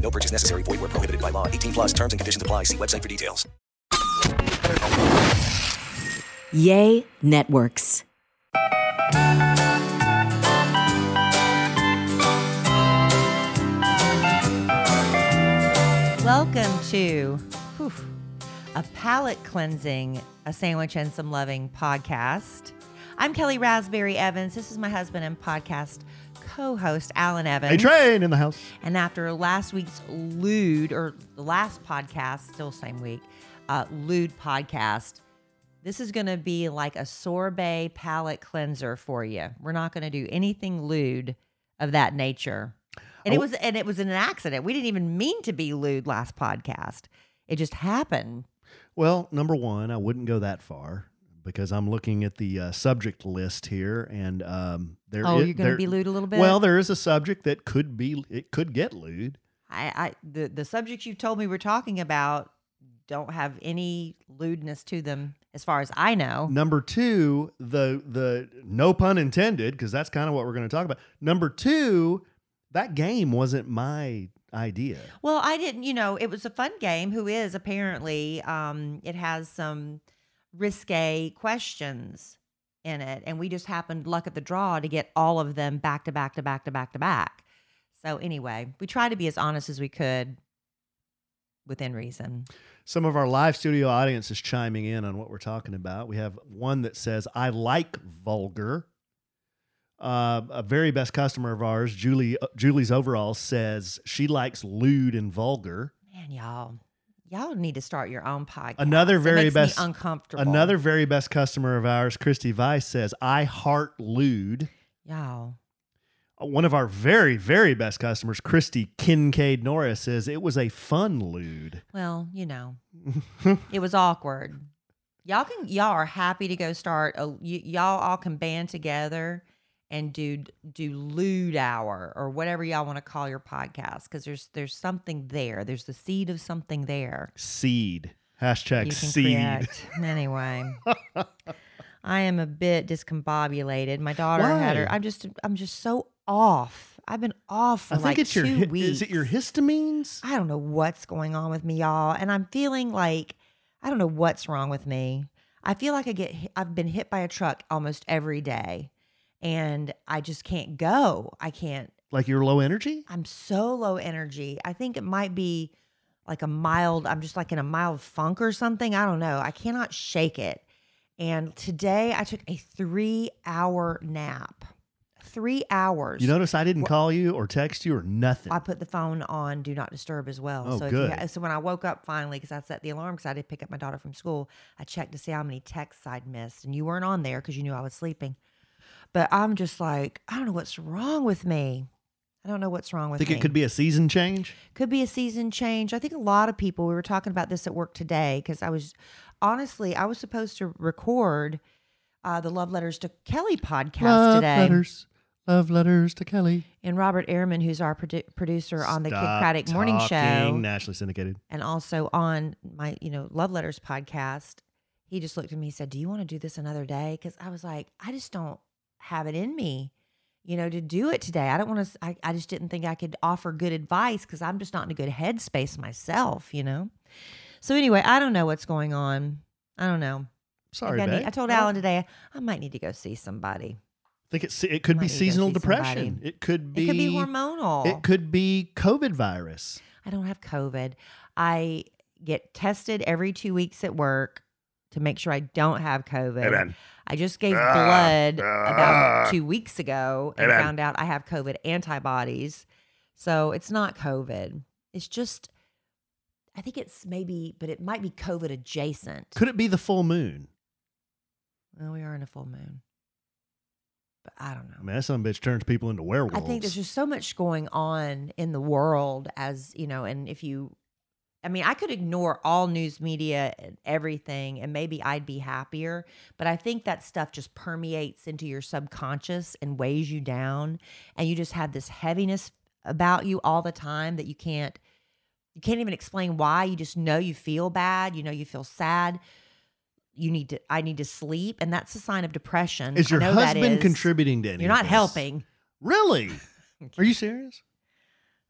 No purchase necessary. Void where prohibited by law. 18 plus terms and conditions apply. See website for details. YEA Networks. Welcome to whew, a palate cleansing, a sandwich and some loving podcast. I'm Kellie Rasberry Evans. This is my husband and podcast co-host Allen Evans. A train in the house. And after last week's lewd, or the last podcast, still same week, uh, lewd podcast, this is going to be like a sorbet palate cleanser for you. We're not going to do anything lewd of that nature. And it Oh. was and it was an accident. We didn't even mean to be lewd last podcast. It just happened. Well, number one, I wouldn't go that far because I'm looking at the uh, subject list here, and um, there. Oh, you're going to be lewd a little bit. Well, there is a subject that could be. It could get lewd. I, I the the subjects you've told me we're talking about don't have any lewdness to them, as far as I know. Number two, the the no pun intended, because that's kind of what we're going to talk about. Number two, that game wasn't my idea. Well, I didn't, you know, it was a fun game. Who is apparently, um, it has some risque questions in it, and we just happened luck at the draw to get all of them back to back to back to back to back. So anyway, we tried to be as honest as we could within reason. Some of our live studio audience is chiming in on what we're talking about. We have one that says, "I like vulgar." Uh, a very best customer of ours, Julie Julie's overall says she likes lewd and vulgar. Man, y'all, y'all need to start your own podcast. Another very best uncomfortable. Another very best customer of ours, Christy Weiss says, "I heart lewd." y'all. Uh, One of our very very best customers, Christy Kincaid Norris says it was a fun lewd. Well, you know, it was awkward. Y'all can y'all are happy to go start. A, y- y'all all can band together and do do lewd hour or whatever y'all want to call your podcast because there's there's something there. There's the seed of something there. Seed hashtag seed. Anyway, I am a bit discombobulated. My daughter had her. I'm just I'm just so off. I've been off for I think like it's your two hi- weeks. is it your histamines? I don't know what's going on with me, y'all, and I'm feeling like I don't know what's wrong with me. I feel like I get I've been hit by a truck almost every day, and I just can't go. I can't. Like you're low energy? I'm so low energy. I think it might be like a mild. I'm just like in a mild funk or something. I don't know. I cannot shake it. And today I took a three hour nap. Three hours. You notice I didn't call you or text you or nothing. I put the phone on do not disturb as well. Oh, so good. You, so when I woke up finally, because I set the alarm because I did pick up my daughter from school, I checked to see how many texts I'd missed, and you weren't on there because you knew I was sleeping. But I'm just like, I don't know what's wrong with me. I don't know what's wrong with think me. it could be a season change. Could be a season change. I think a lot of people. We were talking about this at work today because I was honestly I was supposed to record uh, the Love Letters to Kellie podcast love today. letters, love letters to Kellie. And Robert Ehrman, who's our produ- producer on the Kidd Kraddick Morning Show, nationally syndicated. and also on my you know love letters podcast he just looked at me and said do you want to do this another day because i was like i just don't have it in me you know to do it today i don't want to I, I just didn't think i could offer good advice because i'm just not in a good headspace myself you know so anyway i don't know what's going on i don't know Sorry, I, need- I told allen today i might need to go see somebody I think it's it could be need to go seasonal depression. somebody. It could be it could be hormonal It could be COVID virus. I don't have COVID. I get tested every two weeks at work to make sure I don't have COVID. Amen. I just gave Ah, blood ah. about two weeks ago and Amen. found out I have COVID antibodies. So it's not COVID. It's just, I think it's maybe, but it might be COVID adjacent. Could it be the full moon? Well, we are in a full moon. But I don't know. I mean, that some bitch turns people into werewolves. I think there's just so much going on in the world as, you know, and if you I mean, I could ignore all news media and everything, and maybe I'd be happier. But I think that stuff just permeates into your subconscious and weighs you down, and you just have this heaviness about you all the time that you can't you can't even explain why. You just know you feel bad. You know you feel sad. You need to. I need to sleep, and that's a sign of depression. Is your husband is. contributing to any? You're not helping. Really? Are you serious?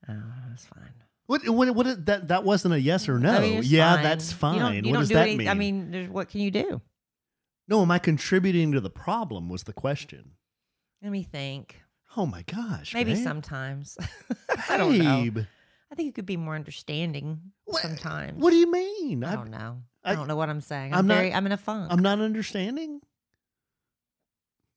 Oh, that's fine. What? What? what that? That wasn't a yes or oh, no. I mean, yeah, fine. that's fine. don't- you what does do that any- mean? I mean, there's, what can you do? no. Am I contributing to the problem? Was the question. Let me think. Oh my gosh. Maybe babe. sometimes. I don't know. I think you could be more understanding What- sometimes. What do you mean? I I- don't know. I- I, don't know what I'm saying. I'm I'm, not- very. I'm in a funk. I'm not understanding.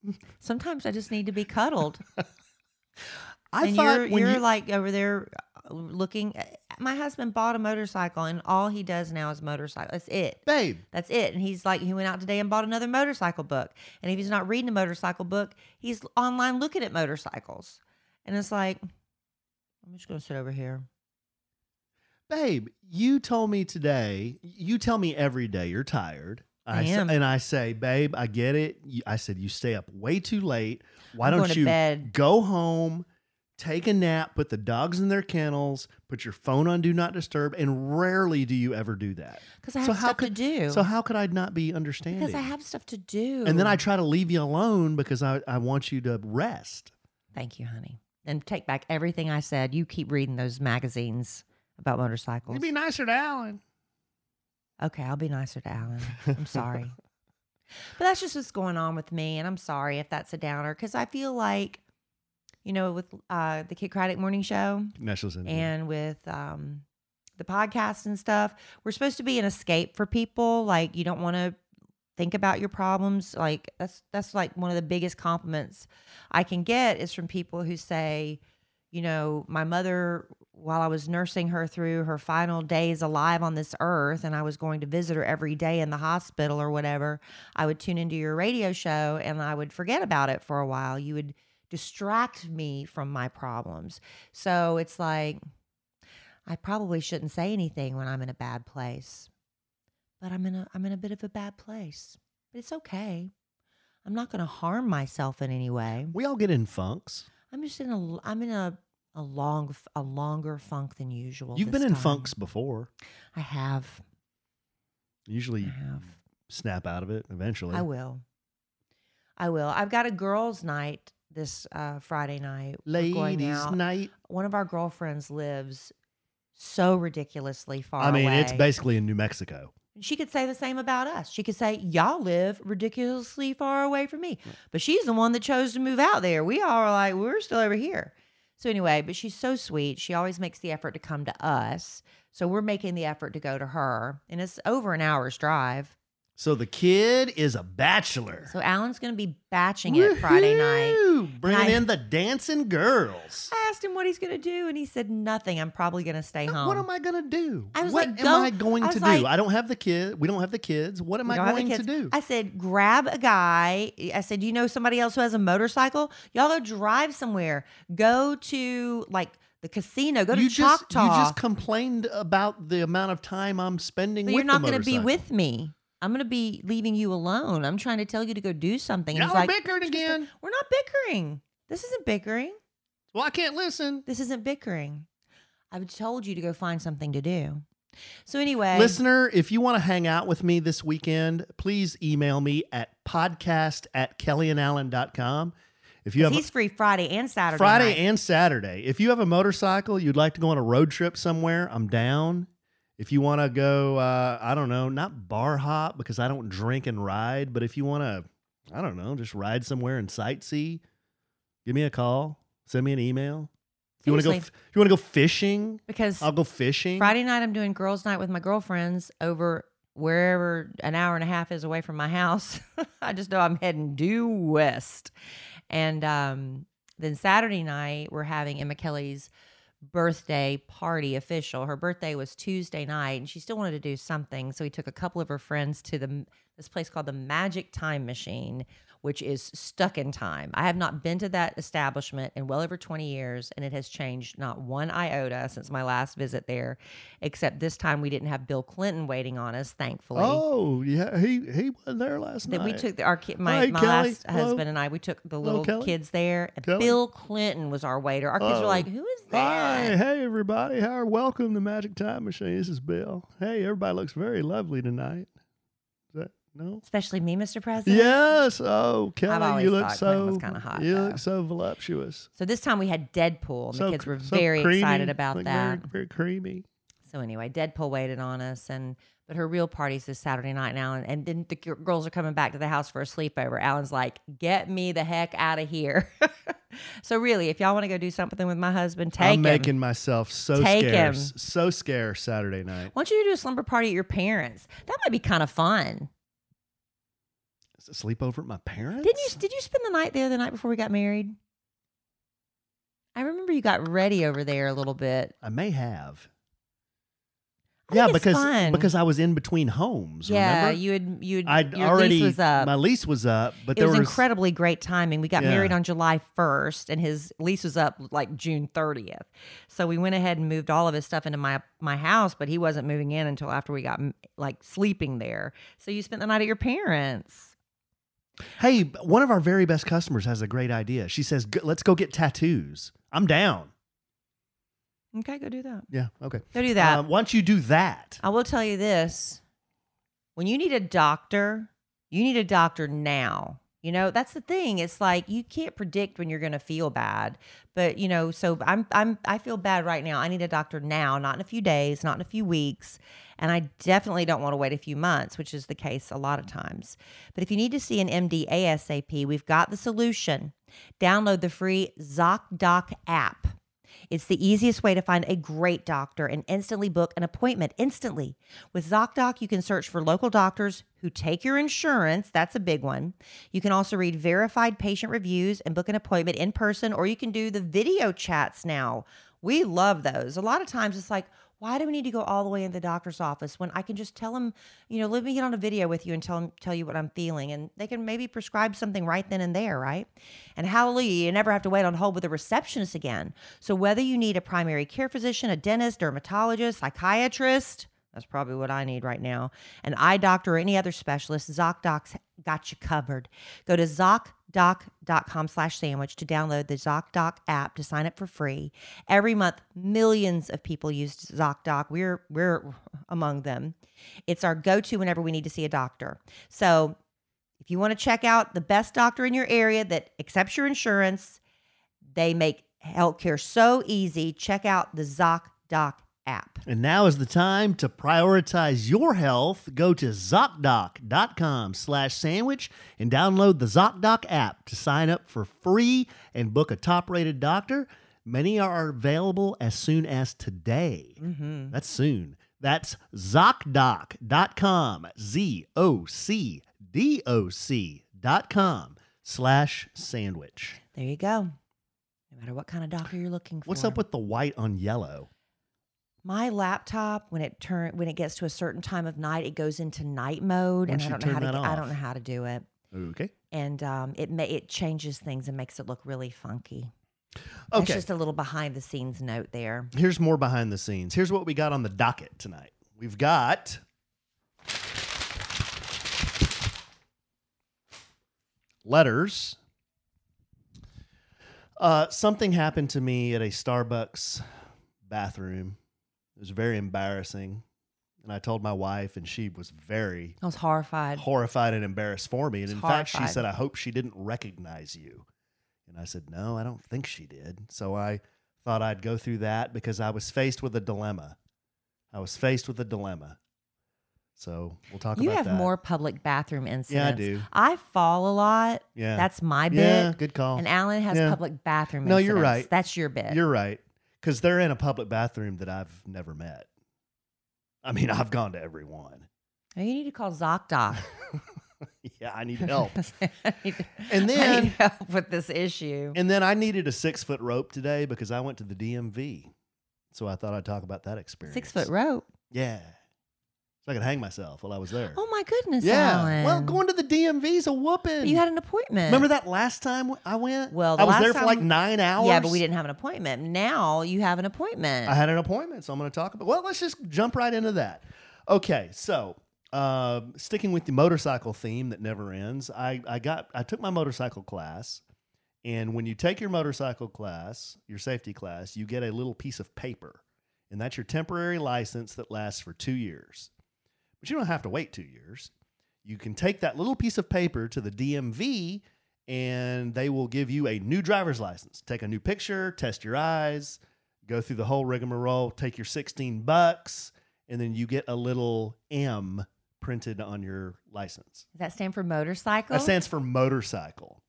Sometimes I just need to be cuddled. I and thought you're when you're you, like over there looking. Uh, my husband bought a motorcycle, and all he does now is motorcycle. That's it. babe. That's it. And he's like, he went out today and bought another motorcycle book. And if he's not reading a motorcycle book, he's online looking at motorcycles. And it's like, I'm just to sit over here. Babe, you told me today, you tell me every day you're tired. I am. and I say, babe, I get it. I said, you stay up way too late. Why I'm don't you bed. go home, take a nap, put the dogs in their kennels, put your phone on do not disturb, and rarely do you ever do that. Because I So have how stuff could- to do. So how could I not be understanding? because I have stuff to do. and then I try to leave you alone because I, I want you to rest. Thank you, honey. And take back everything I said. You keep reading those magazines about motorcycles. Be nicer to Allen. Okay, I'll be nicer to Allen. I'm sorry. but that's just what's going on with me. And I'm sorry if that's a downer because I feel like, you know, with uh, the Kidd Kraddick Morning Show National Center. and with um, the podcast and stuff, we're supposed to be an escape for people. Like, you don't want to think about your problems. Like, that's, that's like one of the biggest compliments I can get is from people who say, you know, my mother, while I was nursing her through her final days alive on this earth, and I was going to visit her every day in the hospital or whatever, I would tune into your radio show and I would forget about it for a while. You would distract me from my problems. So it's like, I probably shouldn't say anything when I'm in a bad place, but I'm in a I'm in a bit of a bad place. But it's okay. I'm not going to harm myself in any way. we all get in funks. I'm just in a I'm in a a long a longer funk than usual. You've been in funks before. I have. Usually I have. snap out of it eventually. I will. I will. I've got a girls' night this uh, Friday night. Ladies' night. One of our girlfriends lives so ridiculously far I mean, it's basically in New Mexico. She could say the same about us. She could say, Y'all live ridiculously far away from me. But she's the one that chose to move out there. We all are like, We're still over here. So, anyway, but she's so sweet. She always makes the effort to come to us. So, we're making the effort to go to her. And it's over an hour's drive. So the kid is a bachelor. So, Allen's going to be batching it Friday night. Bringing in the dancing girls. I asked him what he's going to do, and he said nothing. I'm probably going to stay home. What am I gonna do? I was what like, am go- I going I to was do? I don't have the kid. We don't have the kids. What am I don't have the going to do? I said, grab a guy. I said, you know somebody else who has a motorcycle? Y'all go drive somewhere. Go to like the casino. Go to you just Choctaw. you just complained about the amount of time I'm spending with you're not going to be with me. I'm going to be leaving you alone. I'm trying to tell you to go do something. And Y'all he's like, bickering again. We're not bickering. This isn't bickering. Well, I can't listen. This isn't bickering. I've told you to go find something to do. So anyway, Listener, if you want to hang out with me this weekend, please email me at podcast at kellieandallen.com. If you have he's free Friday and Saturday. Friday night. and Saturday. If you have a motorcycle, you'd like to go on a road trip somewhere, I'm down. If you want to go, uh, I don't know, not bar hop because I don't drink and ride, but if you want to, I don't know, just ride somewhere and sightsee, give me a call, send me an email. If you want to go, if you want to go fishing, because I'll go fishing. Friday night, I'm doing girls' night with my girlfriends over wherever an hour and a half is away from my house. I just know I'm heading due west. And um, then Saturday night, we're having Emma Kelly's birthday party official. Her birthday was Tuesday night, and she still wanted to do something. So we took a couple of her friends to the this place called the Magic Time Machine, which is stuck in time. I have not been to that establishment in well over 20 years, and it has changed not one iota since my last visit there, except this time we didn't have Bill Clinton waiting on us, thankfully. Oh, yeah. He he wasn't there last That night. we took the, our ki- my, Hey, my Kellie. last Hello. husband and I we took the Hello, little Kellie. kids there and Kellie. Bill Clinton was our waiter. Our kids Oh. were like, "Who is that?" Hi, that?" hey everybody. How are welcome to Magic Time Machine. This is Bill. Hey, everybody looks very lovely tonight. No? Especially me, Mr. President. Yes. Oh, Kellie, you look so was kinda hot, You though. look so voluptuous. So this time we had Deadpool and so, the kids were so very creamy, excited about like that. Very, very creamy. So anyway, Deadpool waited on us, and but her real party's this Saturday night now, and, and then the girls are coming back to the house for a sleepover. Allen's like, "Get me the heck out of here!" so really, if y'all want to go do something with my husband, take I'm him. making myself so Take him. so scarce Saturday night. Why don't you do a slumber party at your parents? That might be kind of fun. Is over at my parents? Didn't you? Did you spend the night there the night before we got married? I remember you got ready over there a little bit. I may have. I yeah, because fun. because I was in between homes. yeah, remember? you had you had I'd already lease was up. my lease was up, but it there was, incredibly great timing. We got Yeah. married on July 1st and his lease was up like June 30th. So we went ahead and moved all of his stuff into my my house, but he wasn't moving in until after we got like sleeping there. So you spent the night at your parents. Hey, one of our very best customers has a great idea. She says, "Let's go get tattoos." I'm down. Okay, go do that. Yeah. Okay. Go do that. Um, why don't you do that? I will tell you this. When you need a doctor, you need a doctor now. You know, that's the thing. It's like you can't predict when you're going to feel bad. But, you know, so I'm I'm I feel bad right now. I need a doctor now, not in a few days, not in a few weeks, and I definitely don't want to wait a few months, which is the case a lot of times. But if you need to see an MD ASAP, we've got the solution. Download the free ZocDoc app. It's the easiest way to find a great doctor and instantly book an appointment instantly. With ZocDoc, you can search for local doctors who take your insurance. That's a big one. You can also read verified patient reviews and book an appointment in person, or you can do the video chats now. We love those. A lot of times it's like, why do we need to go all the way in the doctor's office when I can just tell them, you know, let me get on a video with you and tell them, tell you what I'm feeling, and they can maybe prescribe something right then and there, right? And hallelujah, you never have to wait on hold with a receptionist again. So whether you need a primary care physician, a dentist, dermatologist, psychiatrist, that's probably what I need right now, an eye doctor or any other specialist, ZocDoc's got you covered. Go to ZocDoc.com slash sandwich to download the ZocDoc app to sign up for free. Every month, millions of people use ZocDoc. We're, we're among them. It's our go-to whenever we need to see a doctor. So if you want to check out the best doctor in your area that accepts your insurance, they make healthcare so easy. Check out the ZocDoc app. And now is the time to prioritize your health. Go to ZocDoc.com slash sandwich and download the ZocDoc app to sign up for free and book a top-rated doctor. Many are available as soon as today. Mm-hmm. That's soon. That's ZocDoc.com, Z-O-C-D-O-C dot com slash sandwich. There you go. No matter what kind of doctor you're looking for. What's up with the white on yellow? My laptop? When it turn when it gets to a certain time of night, it goes into night mode, Why and I don't know how to. I don't know how to do it, Okay. and um, it may it changes things and makes it look really funky. That's Okay. just a little behind the scenes note there. Here's more behind the scenes. Here's what we got on the docket tonight. We've got letters. Uh, something happened to me at a Starbucks bathroom. It was very embarrassing. And I told my wife, and she was very I was horrified. horrified and embarrassed for me. And in fact, she horrified. said, I hope she didn't recognize you. And I said, No, I don't think she did. So I thought I'd go through that because I was faced with a dilemma. I was faced with a dilemma. So we'll talk You about have that. more public bathroom incidents. Yeah, I do. I fall a lot. Yeah. That's my bit. yeah, good call. And Allen has Yeah. public bathroom No, you're right. That's your bit. You're right. Because they're in a public bathroom that I've never met. I mean, I've gone to every one. You need to call ZocDoc. yeah, I need help. I need- And I then- need help with this issue. And then I needed a six foot rope today because I went to the DMV. So I thought I'd talk about that experience. Six foot rope. Yeah. So I could hang myself while I was there. Oh my goodness, yeah. Allen. Well, going to the DMV's a whooping. You had an appointment. Remember that last time I went? Well, I was there for like nine hours. Yeah, but we didn't have an appointment. Now you have an appointment. I had an appointment, so I'm going to talk about. Well, let's just jump right into that. Okay, so uh, sticking with the motorcycle theme that never ends, I I got I took my motorcycle class, and when you take your motorcycle class, your safety class, you get a little piece of paper, and that's your temporary license that lasts for two years. But you don't have to wait two years. You can take that little piece of paper to the DMV and they will give you a new driver's license. Take a new picture, test your eyes, go through the whole rigmarole, take your 16 bucks, and then you get a little M printed on your license. Does that stand for motorcycle? That stands for motorcycle.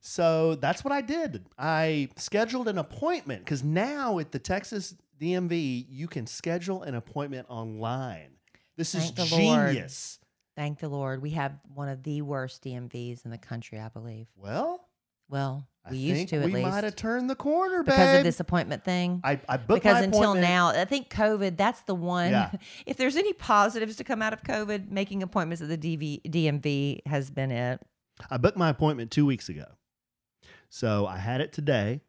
So that's what I did. I scheduled an appointment because now at the Texas DMV, you can schedule an appointment online. This Thank is the Lord. genius. Thank the Lord. We have one of the worst DMVs in the country, I believe. Well, Well, I we used think to at we least We might have turned the corner, babe. because of this appointment thing. I, I booked my appointment because until now, I think COVID, that's the one. Yeah. If there's any positives to come out of COVID, making appointments at the DV, DMV has been it. I booked my appointment two weeks ago. So I had it today.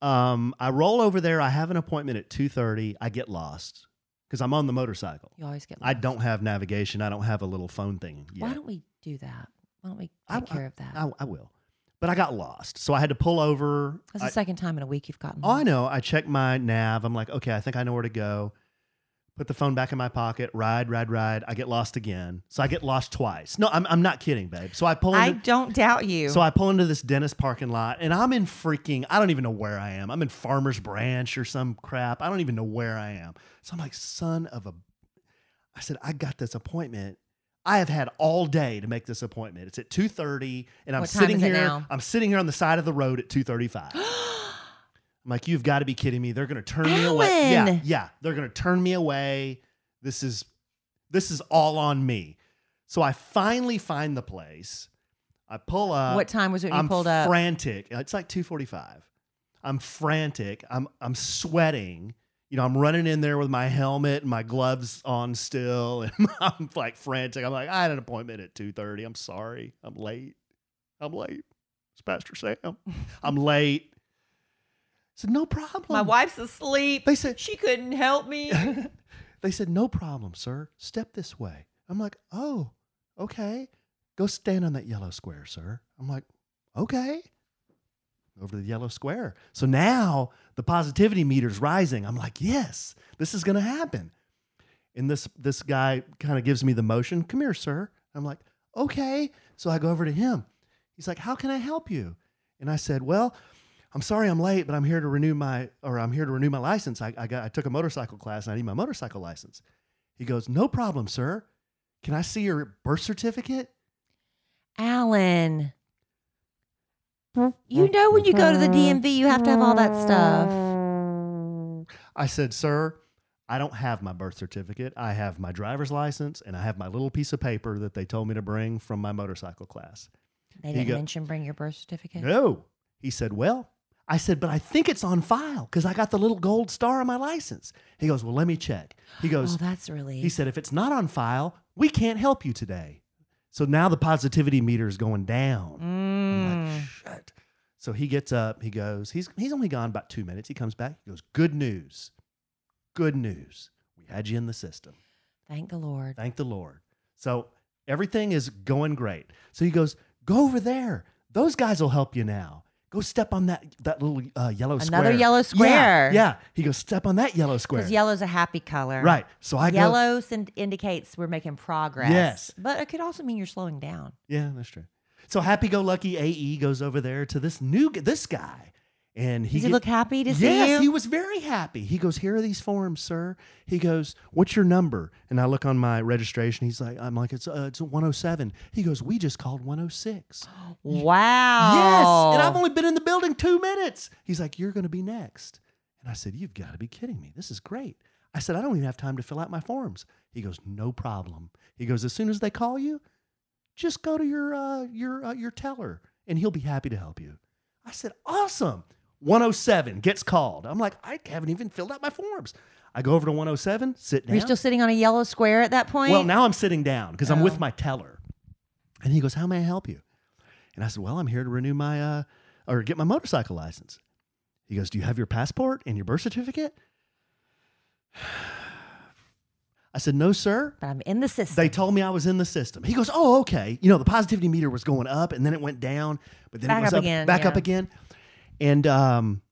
Um, I roll over there. I have an appointment at 2.30. I get lost because I'm on the motorcycle. You always get I don't have navigation. I don't have a little phone thing yet. Why don't we do that? Why don't we I- take care of that? I, I will. But I got lost. So I had to pull over. That's I- the second time in a week you've gotten Oh, I know. I checked my nav. I'm like, okay, I think I know where to go. Put the phone back in my pocket. Ride, ride, ride. I get lost again. So I get lost twice. No, I'm, I'm not kidding, babe. So I pull I don't doubt you. so I pull into this dentist parking lot, and I'm in freaking. I don't even know where I am. I'm in Farmers Branch or some crap. I don't even know where I am. So I'm like, son of a. I said, I got this appointment. I have had all day to make this appointment. It's at 2:30, and I'm What time sitting is it here. now? I'm sitting here on the side of the road at 2:35. I'm like, you've got to be kidding me. They're going to turn me away. Yeah, yeah. They're going to turn me away. This is this is all on me. So I finally find the place. I pull up. what time was it when you I'm pulled up? frantic. It's like 2:45. I'm frantic. I'm I'm sweating. You know, I'm running in there with my helmet and my gloves on still, and I'm like frantic. I'm like, I had an appointment at 2:30. I'm sorry. I'm late. I'm late. It's Pastor Sam. I'm late. Said, no problem. My wife's asleep. They said she couldn't help me. they said, no problem, sir. Step this way. I'm like, oh, okay. Go stand on that yellow square, sir. I'm like, okay. Over to the yellow square. So now the positivity meter's rising. I'm like, yes, this is gonna happen. And this this guy kind of gives me the motion. Come here, sir. I'm like, okay. So I go over to him. He's like, how can I help you? And I said, well, I'm sorry I'm late, but I'm here to renew my or I'm here to renew my license. I, I got I took a motorcycle class and I need my motorcycle license. He goes, No problem, sir. Can I see your birth certificate? Allen. You know when you go to the DMV, you have to have all that stuff. I said, Sir, I don't have my birth certificate. I have my driver's license and I have my little piece of paper that they told me to bring from my motorcycle class. They didn't go- mention bring your birth certificate. No. He said, Well, I said, but I think it's on file because I got the little gold star on my license. He goes, Well, let me check. He goes, Oh, that's really. He said, if it's not on file, we can't help you today. So now the positivity meter is going down. I'm like, Mm. shit. So he gets up, he goes, he's he's only gone about two minutes. He comes back, he goes, Good news. Good news. We had you in the system. Thank the Lord. Thank the Lord. So everything is going great. So he goes, Go over there. Those guys will help you now. Go step on that that little uh, yellow square. Another yellow square. Yeah, yeah. He goes, Step on that yellow square. Because yellow's a happy color. Right. So I go. Yellow sin- indicates we're making progress. Yes. But it could also mean you're slowing down. Yeah, that's true. So happy go lucky AE goes over there to this new this guy, and he Does he get- look happy to see you? yes, he was very happy. He goes, "Here are these forms, sir." He goes, "What's your number?" And I look on my registration. He's like, "I'm like, it's uh, it's 107." He goes, "We just called 106." wow. Yes, and I've only been in the building two minutes. He's like, "You're going to be next," and I said, "You've got to be kidding me. This is great." I said, "I don't even have time to fill out my forms." He goes, "No problem." He goes, "As soon as they call you, just go to your uh, your uh, your teller, and he'll be happy to help you." I said, "Awesome." 107 gets called. I'm like, I haven't even filled out my forms. I go over to 107, sit down. You're still sitting on a yellow square at that point? Well, now I'm sitting down because I'm Oh. with my teller. And he goes, How may I help you? And I said, Well, I'm here to renew my, uh, or get my motorcycle license. He goes, Do you have your passport and your birth certificate? I said, No, sir. but I'm in the system. They told me I was in the system. He goes, Oh, okay. You know, the positivity meter was going up and then it went down, but then Back it was up up, again, back up again. And um,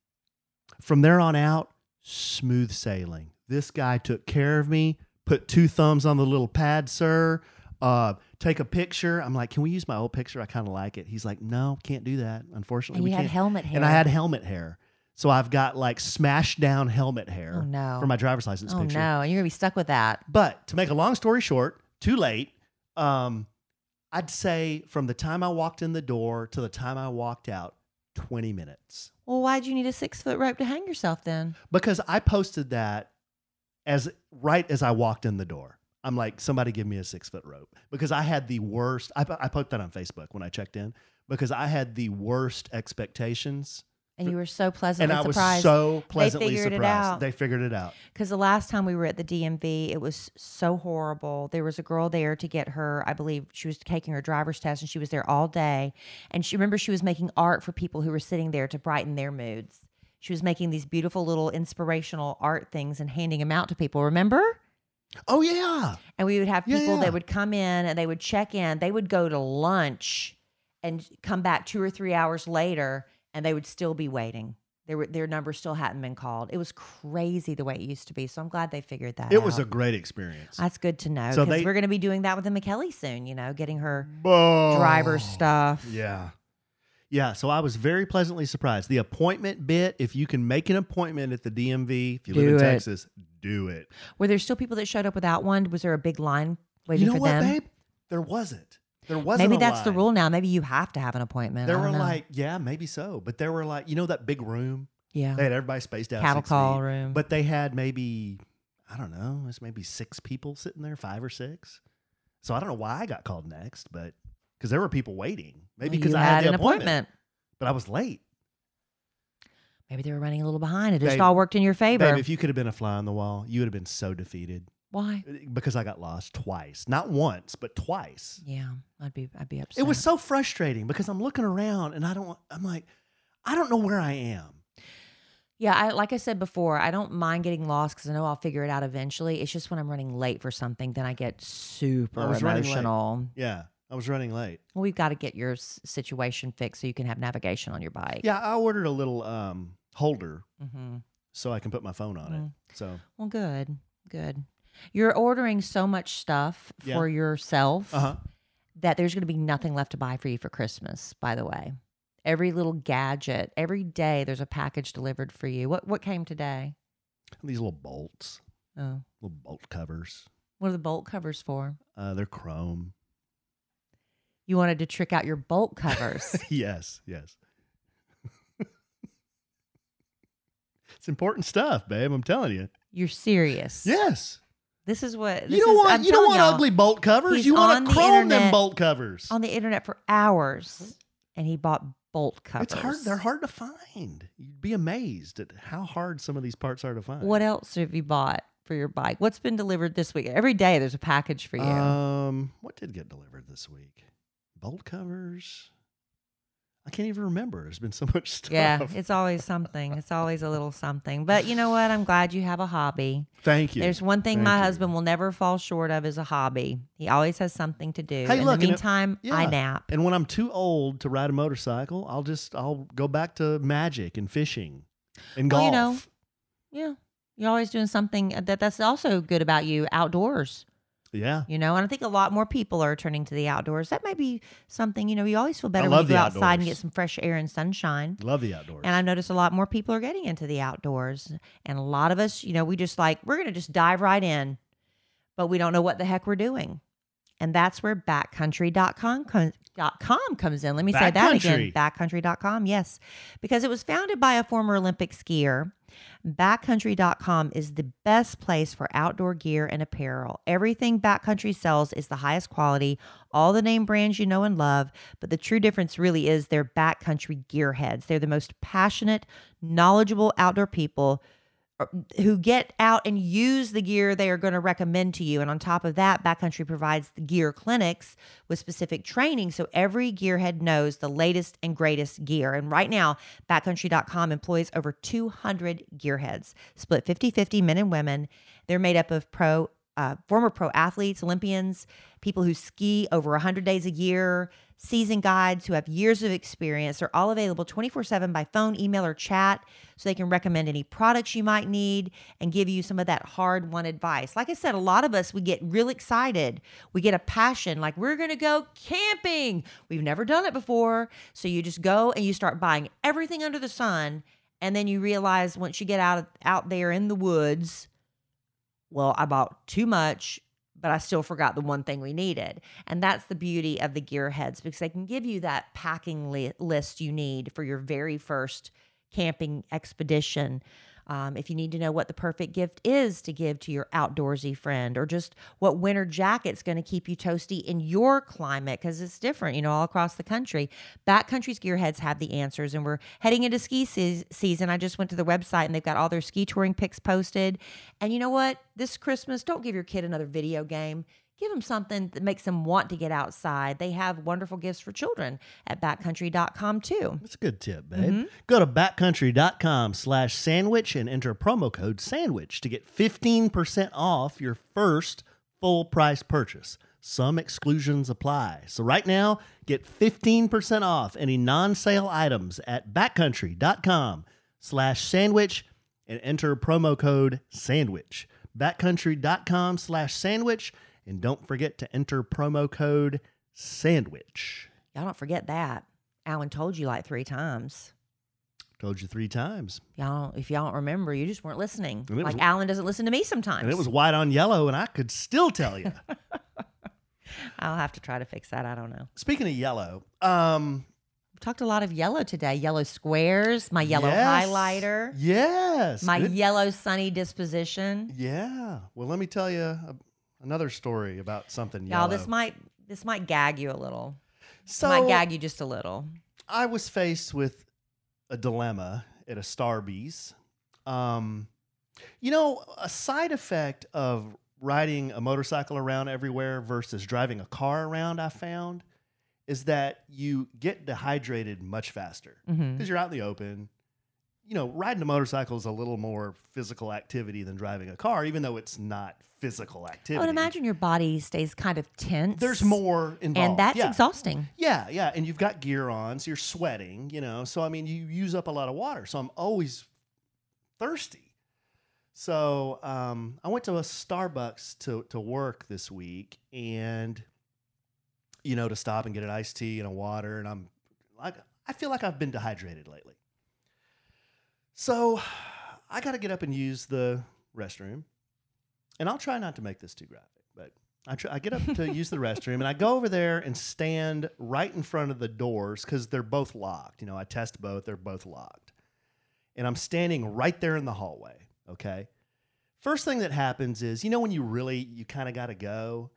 from there on out, smooth sailing. This guy took care of me, put two thumbs on the little pad, sir. Uh, take a picture. I'm like, Can we use my old picture? I kind of like it. He's like, No, can't do that. Unfortunately, and we you had can't. helmet hair. And I had helmet hair. So I've got like smashed down helmet hair Oh, no. for my driver's license Oh picture. no, and you're gonna be stuck with that. But to make a long story short, too late. Um, I'd say from the time I walked in the door to the time I walked out, 20 minutes. Well, why'd you need a six foot rope to hang yourself then? Because I posted that as right as I walked in the door. I'm like, somebody give me a six foot rope because I had the worst. I, I put that on Facebook when I checked in because I had the worst expectations. And you were so pleasantly and I was surprised. so pleasantly they figured it surprised. out. They figured it out. Because the last time we were at the DMV, it was so horrible. There was a girl there to get her, I believe she was taking her driver's test and she was there all day. And she remember she was making art for people who were sitting there to brighten their moods. She was making these beautiful little inspirational art things and handing them out to people. Remember? Oh, yeah. And we would have people Yeah. that would come in and they would check in. They would go to lunch and come back two or three hours later and they would still be waiting. Their, their number still hadn't been called. It was crazy the way it used to be. So I'm glad they figured that out. It out. was a great experience. That's good to know So they- we're going to be doing that with the McKelly soon. You know, getting her Oh. driver stuff. Yeah. Yeah. So I was very pleasantly surprised. The appointment bit, if you can make an appointment at the DMV, if you live in it. Texas, do it. Were there still people that showed up without one? Was there a big line waiting you know for what, them? babe? There wasn't. There wasn't. Maybe that's the rule now. Maybe you have to have an appointment. There were know. like, yeah, maybe so. But there were like, you know, that big room? yeah, They had everybody spaced out. cattle call feet. room. But they had maybe, I don't know, it's maybe six people sitting there, five or six. So I don't know why I got called next, but because there were people waiting. Maybe because you I had, the an appointment, but I was late. Maybe they were running a little behind. It just Babe- all worked in your favor. Babe, if you could have been a fly on the wall, you would have been so defeated Why? because I got lost twice. Not once, but twice. Yeah, I'd be I'd be upset. It was so frustrating because I'm looking around and I don't I'm like I don't know where I am. Yeah, I like I said before, I don't mind getting lost because I know I'll figure it out eventually. It's just when I'm running late for something, then I get super I was running late. emotional. Yeah, I was running late. Well, we've got to get your s- situation fixed so you can have navigation on your bike. Yeah, I ordered a little um holder hmm so I can put my phone on Mm. it. So, Well, good, good. You're ordering so much stuff Yeah. for yourself uh-huh. that there's going to be nothing left to buy for you for Christmas. By the way, every little gadget, every day there's a package delivered for you. What what came today? These little bolts, Oh, little bolt covers. what are the bolt covers for? Uh they're chrome. You wanted to trick out your bolt covers. yes, yes. it's important stuff, babe. I'm telling you. You're serious. Yes. This is what this You don't is, want I'm you don't want ugly bolt covers. You want the to chrome them bolt covers. on the internet for hours, and he bought bolt covers. It's hard. They're hard to find. You'd be amazed at how hard some of these parts are to find. What else have you bought for your bike? What's been delivered this week? Every day there's a package for you. Um, what did get delivered this week? Bolt covers. I can't even remember. There's been so much stuff. yeah, it's always something. It's always a little something. But you know what? I'm glad you have a hobby. Thank you. There's one thing Thank my you. husband will never fall short of is a hobby. He always has something to do. Hey, In look, the it- meantime, I nap. And when I'm too old to ride a motorcycle, I'll just I'll go back to magic and fishing and Well, golf. you know, Yeah. You're always doing something that that's also good about you outdoors. Yeah. You know, and I think a lot more people are turning to the outdoors. That may be something, you know, you always feel better when you go outside and get some fresh air and sunshine. Love the outdoors. And I've noticed a lot more people are getting into the outdoors. And a lot of us, you know, we just like, we're going to just dive right in, but we don't know what the heck we're doing. And that's where backcountry.com com, dot com comes in. Let me say that again Backcountry. backcountry.com. Yes. Because it was founded by a former Olympic skier Backcountry.com is the best place for outdoor gear and apparel. Everything Backcountry sells is the highest quality, all the name brands you know and love, but the true difference really is they're backcountry gearheads. They're the most passionate, knowledgeable outdoor people who get out and use the gear they are going to recommend to you. And on top of that, Backcountry provides the gear clinics with specific training so every gearhead knows the latest and greatest gear. And right now, backcountry.com employs over 200 gearheads, split 50 50 men and women. They're made up of pro uh, former pro athletes, Olympians, people who ski over 100 days a year, season guides who have years of experience. They're all available 24 7 by phone, email, or chat so they can recommend any products you might need and give you some of that hard won advice. Like I said, a lot of us, we get real excited. We get a passion, like we're going to go camping. We've never done it before. So you just go and you start buying everything under the sun. And then you realize once you get out, out there in the woods, well, I bought too much but I still forgot the one thing we needed. And that's the beauty of the gearheads because they can give you that packing li- list you need for your very first camping expedition. Um, if you need to know what the perfect gift is to give to your outdoorsy friend, or just what winter jacket's going to keep you toasty in your climate, because it's different, you know, all across the country. Backcountry's Gearheads have the answers, and we're heading into ski se- season. I just went to the website and they've got all their ski touring pics posted. And you know what? This Christmas, don't give your kid another video game give them something that makes them want to get outside. They have wonderful gifts for children at backcountry.com too. That's a good tip, babe. Mm-hmm. Go to backcountry.com slash sandwich and enter promo code sandwich to get 15% off your first full price purchase. Some exclusions apply. So right now, get 15% off any non-sale items at backcountry.com slash sandwich and enter promo code sandwich. Backcountry.com slash sandwich and don't forget to enter promo code SANDWICH. Y'all don't forget that. Allen told you like three times. Told you three times. Y'all, if y'all don't remember, you just weren't listening. Like was, Allen doesn't listen to me sometimes. And it was white on yellow, and I could still tell you. I'll have to try to fix that. I don't know. Speaking of yellow, um, we talked a lot of yellow today. Yellow squares, my yellow yes, highlighter. Yes. My good. yellow sunny disposition. Yeah. Well, let me tell you another story about something Y'all, this might this might gag you a little. So might gag you just a little. I was faced with a dilemma at a Starbucks. Um, you know, a side effect of riding a motorcycle around everywhere versus driving a car around, I found, is that you get dehydrated much faster because mm-hmm. you're out in the open. You know, riding a motorcycle is a little more physical activity than driving a car, even though it's not physical activity. I would imagine your body stays kind of tense. There's more involved. And that's yeah. exhausting. Yeah, yeah. And you've got gear on, so you're sweating, you know. So, I mean, you use up a lot of water. So I'm always thirsty. So um, I went to a Starbucks to, to work this week and, you know, to stop and get an iced tea and a water. And I'm like, I feel like I've been dehydrated lately. So I got to get up and use the restroom and I'll try not to make this too graphic, but I, try, I get up to use the restroom and I go over there and stand right in front of the doors because they're both locked. You know, I test both, they're both locked. And I'm standing right there in the hallway, okay? First thing that happens is, you know, when you really, you kind of got to go,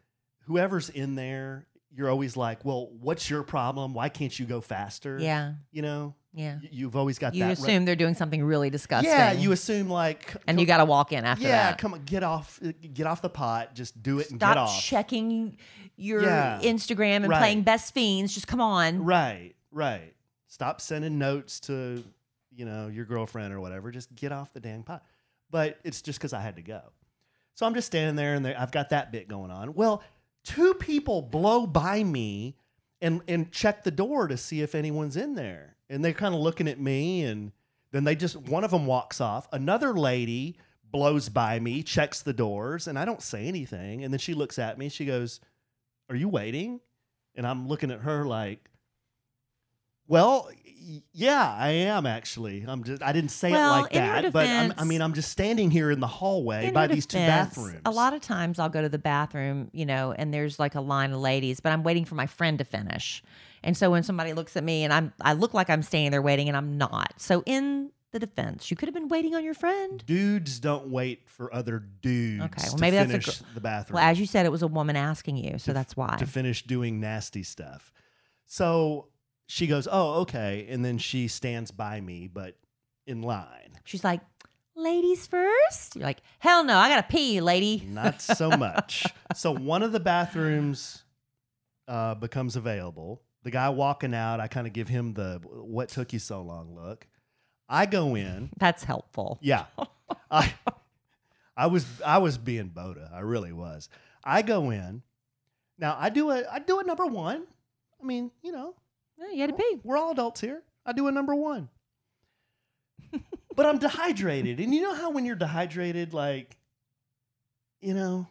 whoever's in there, you're always like, well, what's your problem? Why can't you go faster? Yeah. You know? Yeah. You've always got that. you that. assume re- they're doing something really disgusting. Yeah, you assume like And come, you got to walk in after that. yeah, that. come on, get off uh, get off the pot, just do it Stop and get off. checking your Yeah. Instagram and Right. playing best fiends. Just come on. Right, right. Stop sending notes to, you know, your girlfriend or whatever. Just get off the dang pot. But it's just because I had to go. So I'm just standing there and I've got that bit going on. Well, two people blow by me and and check the door to see if anyone's in there. And they're kind of looking at me and then they just one of them walks off. Another lady blows by me, checks the doors, and I don't say anything. And then she looks at me, she goes, Are you waiting? And I'm looking at her like, Well, yeah, I am actually. I'm just I didn't say Well, it like that, but I'm, I mean I'm just standing here in the hallway by her these two bathrooms. A lot of times I'll go to the bathroom, you know, and there's like a line of ladies, but I'm waiting for my friend to finish. And so when somebody looks at me and I'm I look like I'm standing there waiting and I'm not. So in the defense. You could have been waiting on your friend. Dudes don't wait for other dudes. Okay, well, to maybe that's a gr- the bathroom. Well, as you said, it was a woman asking you, so to- that's why. to finish doing nasty stuff. So she goes, "Oh, okay," and then she stands by me, but in line. She's like, ladies first? You're like, hell no, I gotta pee, lady. Not so much. so one of the bathrooms uh, becomes available. The guy walking out, I kind of give him the "What took you so long?" look. I go in. That's helpful. Yeah, I, I was I was being Boda. I really was. I go in. Now I do a I do a number one. I mean, you know, Yeah, you had to pee. we're all adults here. I do a number one. but I'm dehydrated. And you know how when you're dehydrated, like, you know,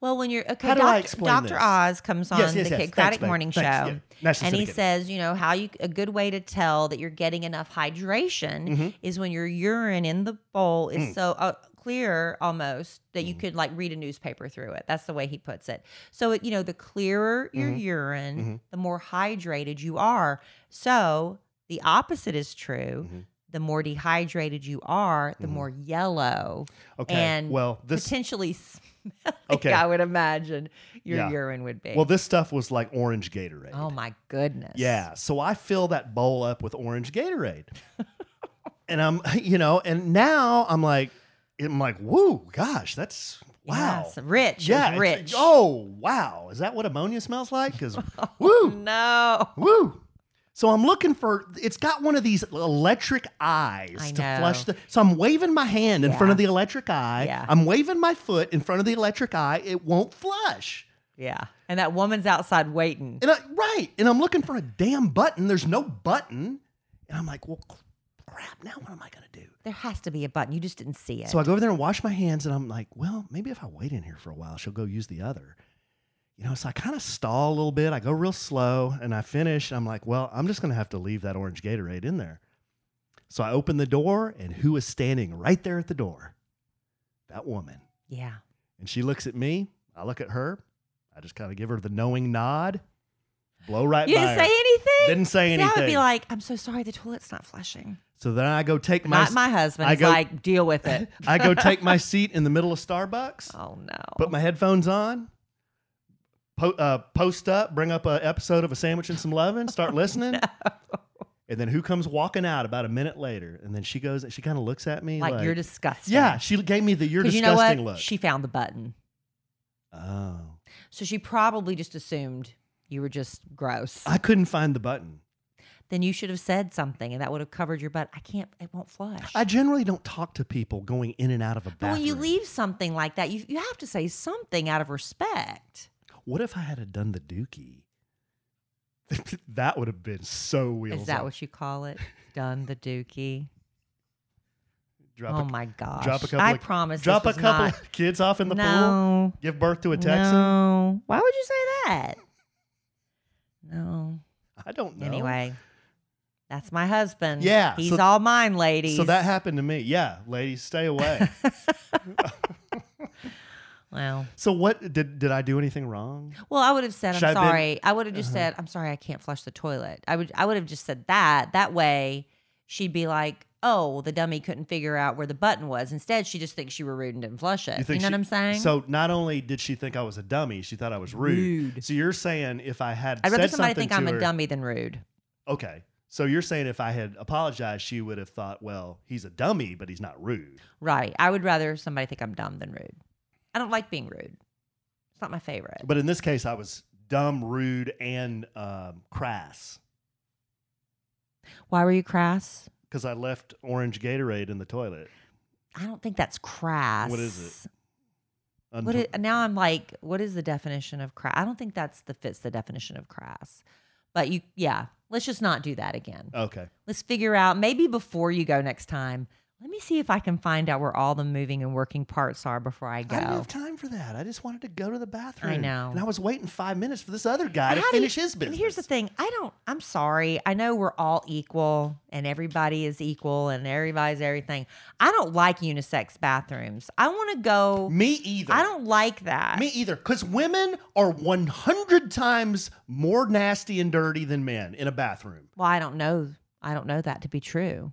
Well, when you're okay, How do I Doctor, Dr. this? Oz comes on Yes, yes, the yes. Kidd Thanks, Kraddick babe. Morning Thanks. Show, Yeah. Nice and he again. says, you know, how you a good way to tell that you're getting enough hydration Mhm. is when your urine in the bowl is Mm. so uh, clear almost that you Mhm. could like read a newspaper through it. That's the way he puts it. So it, you know, the clearer your Mhm. urine, Mhm. the more hydrated you are. So the opposite is true. Mhm. The more dehydrated you are, the Mhm. more yellow Okay. and well, this potentially smelly, Okay. I would imagine your Yeah. urine would be. well, this stuff was like orange Gatorade. oh my goodness. Yeah. So I fill that bowl up with orange Gatorade. and I'm, you know, and now I'm like, I'm like, whoa, gosh, that's wow. Yes, rich. yeah. Yeah, it's- rich. Oh, wow. Is that what ammonia smells like? Because, oh, woo, no. woo. So I'm looking for. It's got one of these electric eyes I to know. flush the. So I'm waving my hand in front of the electric eye. Yeah. I'm waving my foot in front of the electric eye. It won't flush. Yeah. And that woman's outside waiting. And I, right, and I'm looking for a damn button. There's no button, and I'm like, well, crap. Now what am I gonna do? There has to be a button. You just didn't see it. So I go over there and wash my hands, and I'm like, well, maybe if I wait in here for a while, she'll go use the other. You know, so I kind of stall a little bit. I go real slow, and I finish. I'm like, well, I'm just gonna have to leave that orange Gatorade in there. So I open the door, and who is standing right there at the door? That woman. yeah. And she looks at me. I look at her. I just kind of give her the knowing nod. Blow right You by didn't her. say anything? Didn't say See, anything. I would be like, I'm so sorry, the toilet's not flushing. So then I go take my Not my husband. I go- like, deal with it. I go take my seat in the middle of Starbucks, oh no. put my headphones on, po- uh, post up, bring up an episode of A Sandwich and Some Lovin', start listening. And then who comes walking out about a minute later? And then she goes, she kind of looks at me like, like, you're disgusting. Yeah, she gave me the you're Because you know disgusting what? look. She found the button. oh. So she probably just assumed you were just gross. I couldn't find the button. then you should have said something and that would have covered your butt. I can't, it won't flush. I generally don't talk to people going in and out of a but bathroom. when you leave something like that, you, you have to say something out of respect. What if I had done the dookie? that would have been so wheels Is that off. what you call it? Done the dookie. Drop oh a, my gosh. drop a couple I of- promise. drop a couple not- kids off in the pool, no, give birth to a Texan. No. Why would you say that? No. I don't know. Anyway, that's my husband. Yeah, He's so- all mine, ladies. So that happened to me. Yeah, ladies, stay away. well, so what did did I do anything wrong? well, I would have said, Should I'm I have been- sorry. I would have just Uh-huh. said, I'm sorry, I can't flush the toilet. I would, I would have just said that. That way, she'd be like, oh, well, the dummy couldn't figure out where the button was. Instead, she just thinks you were rude and didn't flush it. You, know she- what I'm saying? So not only did she think I was a dummy, she thought I was rude. Rude. So you're saying if I had I'd rather somebody think I'm to a dummy than rude. Okay. So you're saying if I had apologized, she would have thought, well, he's a dummy, but he's not rude. Right. I would rather somebody think I'm dumb than rude. I don't like being rude. It's not my favorite. But in this case, I was dumb, rude, and um, crass Why were you crass? because I left orange Gatorade in the toilet. I don't think that's crass. What is it? What Unto- it, now I'm like, what is the definition of crass? I don't think that's the fits the definition of crass. But you, yeah, let's just not do that again. okay. Let's figure out maybe before you go next time. Let me see if I can find out where all the moving and working parts are before I go. I didn't have time for that. I just wanted to go to the bathroom. I know. And I was waiting five minutes for this other guy to do you- finish his business. And here's the thing I don't, I'm sorry. I know we're all equal and everybody is equal and everybody's everything. I don't like unisex bathrooms. I want to go. Me either. I don't like that. Me either. Because women are 100 times more nasty and dirty than men in a bathroom. Well, I don't know. I don't know that to be true.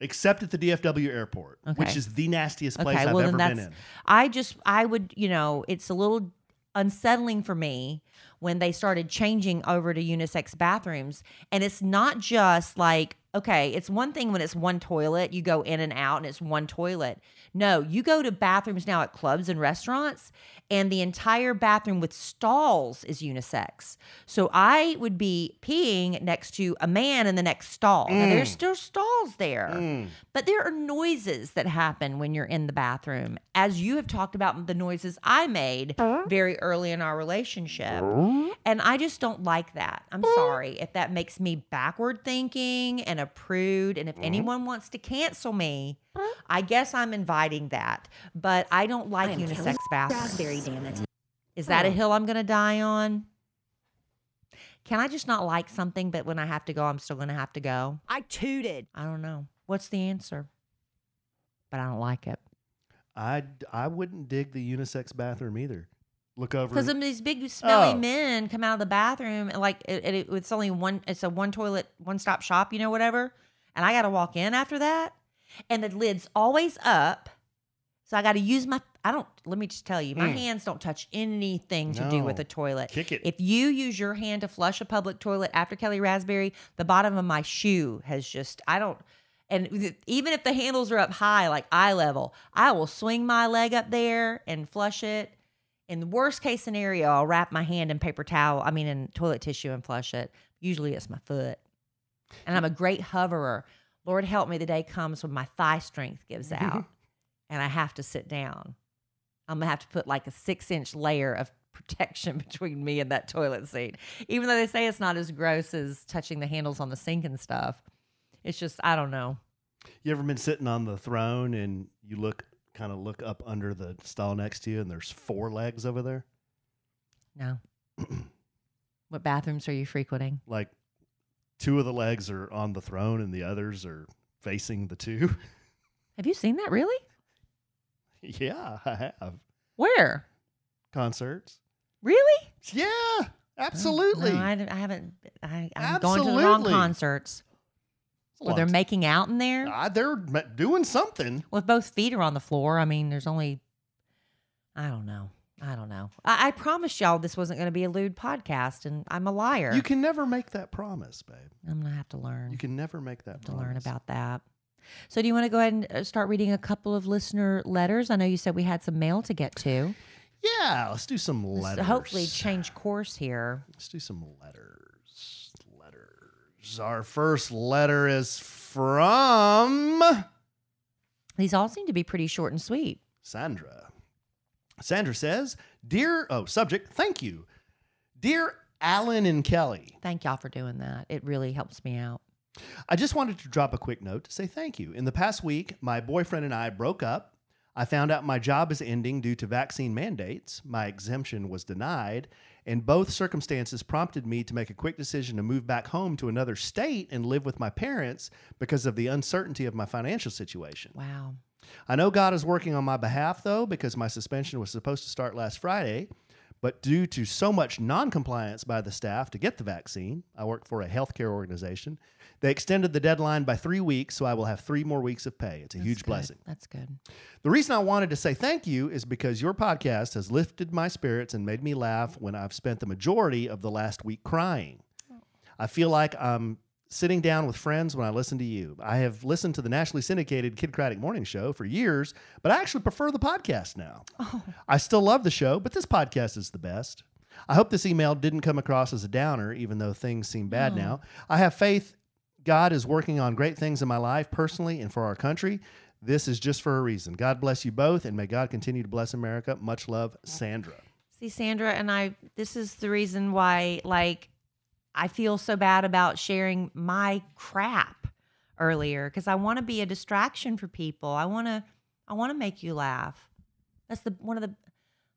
Except at the DFW airport, which is the nastiest place Okay, I've well ever been in. I just I would, you know, it's a little unsettling for me when they started changing over to unisex bathrooms and it's not just like okay, it's one thing when it's one toilet, you go in and out and it's one toilet. No, you go to bathrooms now at clubs and restaurants and the entire bathroom with stalls is unisex. So I would be peeing next to a man in the next stall. Now Mm. there's still stalls there. But there are noises that happen when you're in the bathroom, as you have talked about the noises I made very early in our relationship. And I just don't like that. I'm sorry if that makes me backward thinking and a prude. And if mm-hmm. anyone wants to cancel me, I guess I'm inviting that. But I don't like unisex bathrooms. Rasberry, damn it. Is that a hill I'm going to die on? Can I just not like something, but when I have to go, I'm still going to have to go? I tooted. I don't know. What's the answer? But I don't like it. I I wouldn't dig the unisex bathroom either. Look over. Because these big smelly Oh. men come out of the bathroom and like it, it, it's only one. It's a one toilet, one stop shop. You know, whatever. And I got to walk in after that, and the lid's always up. So I got to use my. I don't. Let me just tell you, my Mm. hands don't touch anything to do with No. a toilet. Kick it. If you use your hand to flush a public toilet after Kellie Rasberry, the bottom of my shoe has just. I don't. And th- even if the handles are up high, like eye level, I will swing my leg up there and flush it. In the worst case scenario, I'll wrap my hand in paper towel, I mean, in toilet tissue and flush it. Usually it's my foot. And I'm a great hoverer. Lord help me, the day comes when my thigh strength gives out and I have to sit down. I'm going to have to put like a six inch layer of protection between me and that toilet seat. Even though they say it's not as gross as touching the handles on the sink and stuff. It's just, I don't know. you ever been sitting on the throne and you look kind of look up under the stall next to you and there's four legs over there? No. what bathrooms are you frequenting? Like two of the legs are on the throne and the others are facing the two. Have you seen that really? yeah, I have. Where? Concerts. Really? Yeah, oh, absolutely. No, I, I haven't. I, I'm going to the wrong concerts. Where they're making out in there. Ah, they're doing something. Well, if both feet are on the floor, I mean, there's only. I don't know. I don't know. I, I promised y'all this wasn't going to be a lewd podcast, and I'm a liar. You can never make that promise, babe. I'm going to have to learn You can never make that promise. to promise. learn about that. So, do you want to go ahead and uh, start reading a couple of listener letters? I know you said we had some mail to get to. Yeah, let's do some Let's letters. hopefully change course here. Let's do some letters. Our first letter is from These all seem to be pretty short and sweet. Sandra. Sandra says, Dear, oh, subject, thank you. Dear Allen and Kellie, Thank y'all for doing that. It really helps me out. I just wanted to drop a quick note to say thank you. In the past week, my boyfriend and I broke up. I found out my job is ending due to vaccine mandates. My exemption was denied, and both circumstances prompted me to make a quick decision to move back home to another state and live with my parents because of the uncertainty of my financial situation. Wow. I know God is working on my behalf, though, because my suspension was supposed to start last Friday. But due to so much noncompliance by the staff to get the vaccine, I work for a healthcare organization. They extended the deadline by three weeks, so I will have three more weeks of pay. It's a That's huge good. blessing. That's good. The reason I wanted to say thank you is because your podcast has lifted my spirits and made me laugh when I've spent the majority of the last week crying. I feel like I'm sitting down with friends when I listen to you. I have listened to the nationally syndicated Kidd Kraddick Morning Show for years, but I actually prefer the podcast now. Oh. I still love the show, but this podcast is the best. I hope this email didn't come across as a downer, even though things seem bad No. now. I have faith God is working on great things in my life personally and for our country. This is just for a reason. God bless you both, and may God continue to bless America. Much love, Sandra. See, Sandra and I, this is the reason why, like, I feel so bad about sharing my crap earlier because I want to be a distraction for people. I want to, I want to make you laugh. That's the one of the.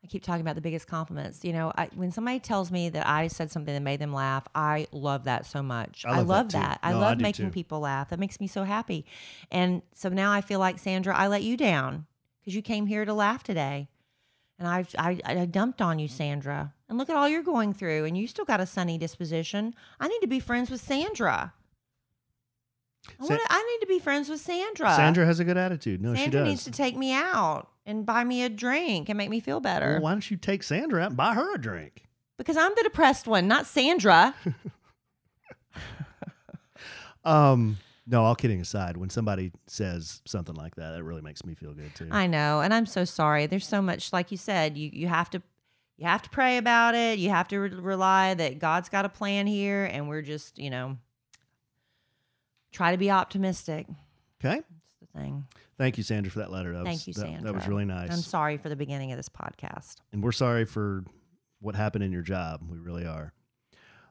I keep talking about the biggest compliments. You know, I, when somebody tells me that I said something that made them laugh, I love that so much. I I love love, that, that. I No, I love do, making too. people laugh. That makes me so happy. And so now I feel like Sandra, I let you down because you came here to laugh today. And I, I I dumped on you, Sandra. And look at all you're going through, and you still got a sunny disposition. I need to be friends with Sandra. I, wanna, I need to be friends with Sandra. Sandra has a good attitude. No, she Sandra does. needs to take me out and buy me a drink and make me feel better. Well, why don't you take Sandra out and buy her a drink? Because I'm the depressed one, not Sandra. Um, no, all kidding aside, when somebody says something like that, it really makes me feel good too. I know, and I'm so sorry. There's so much, like you said, you you have to you have to pray about it. You have to re- rely that God's got a plan here, and we're just you know try to be optimistic. okay. That's the thing. Thank you, Sandra, for that letter. That Thank was, you, that- Sandra. That was really nice. I'm sorry for the beginning of this podcast. and we're sorry for what happened in your job. We really are.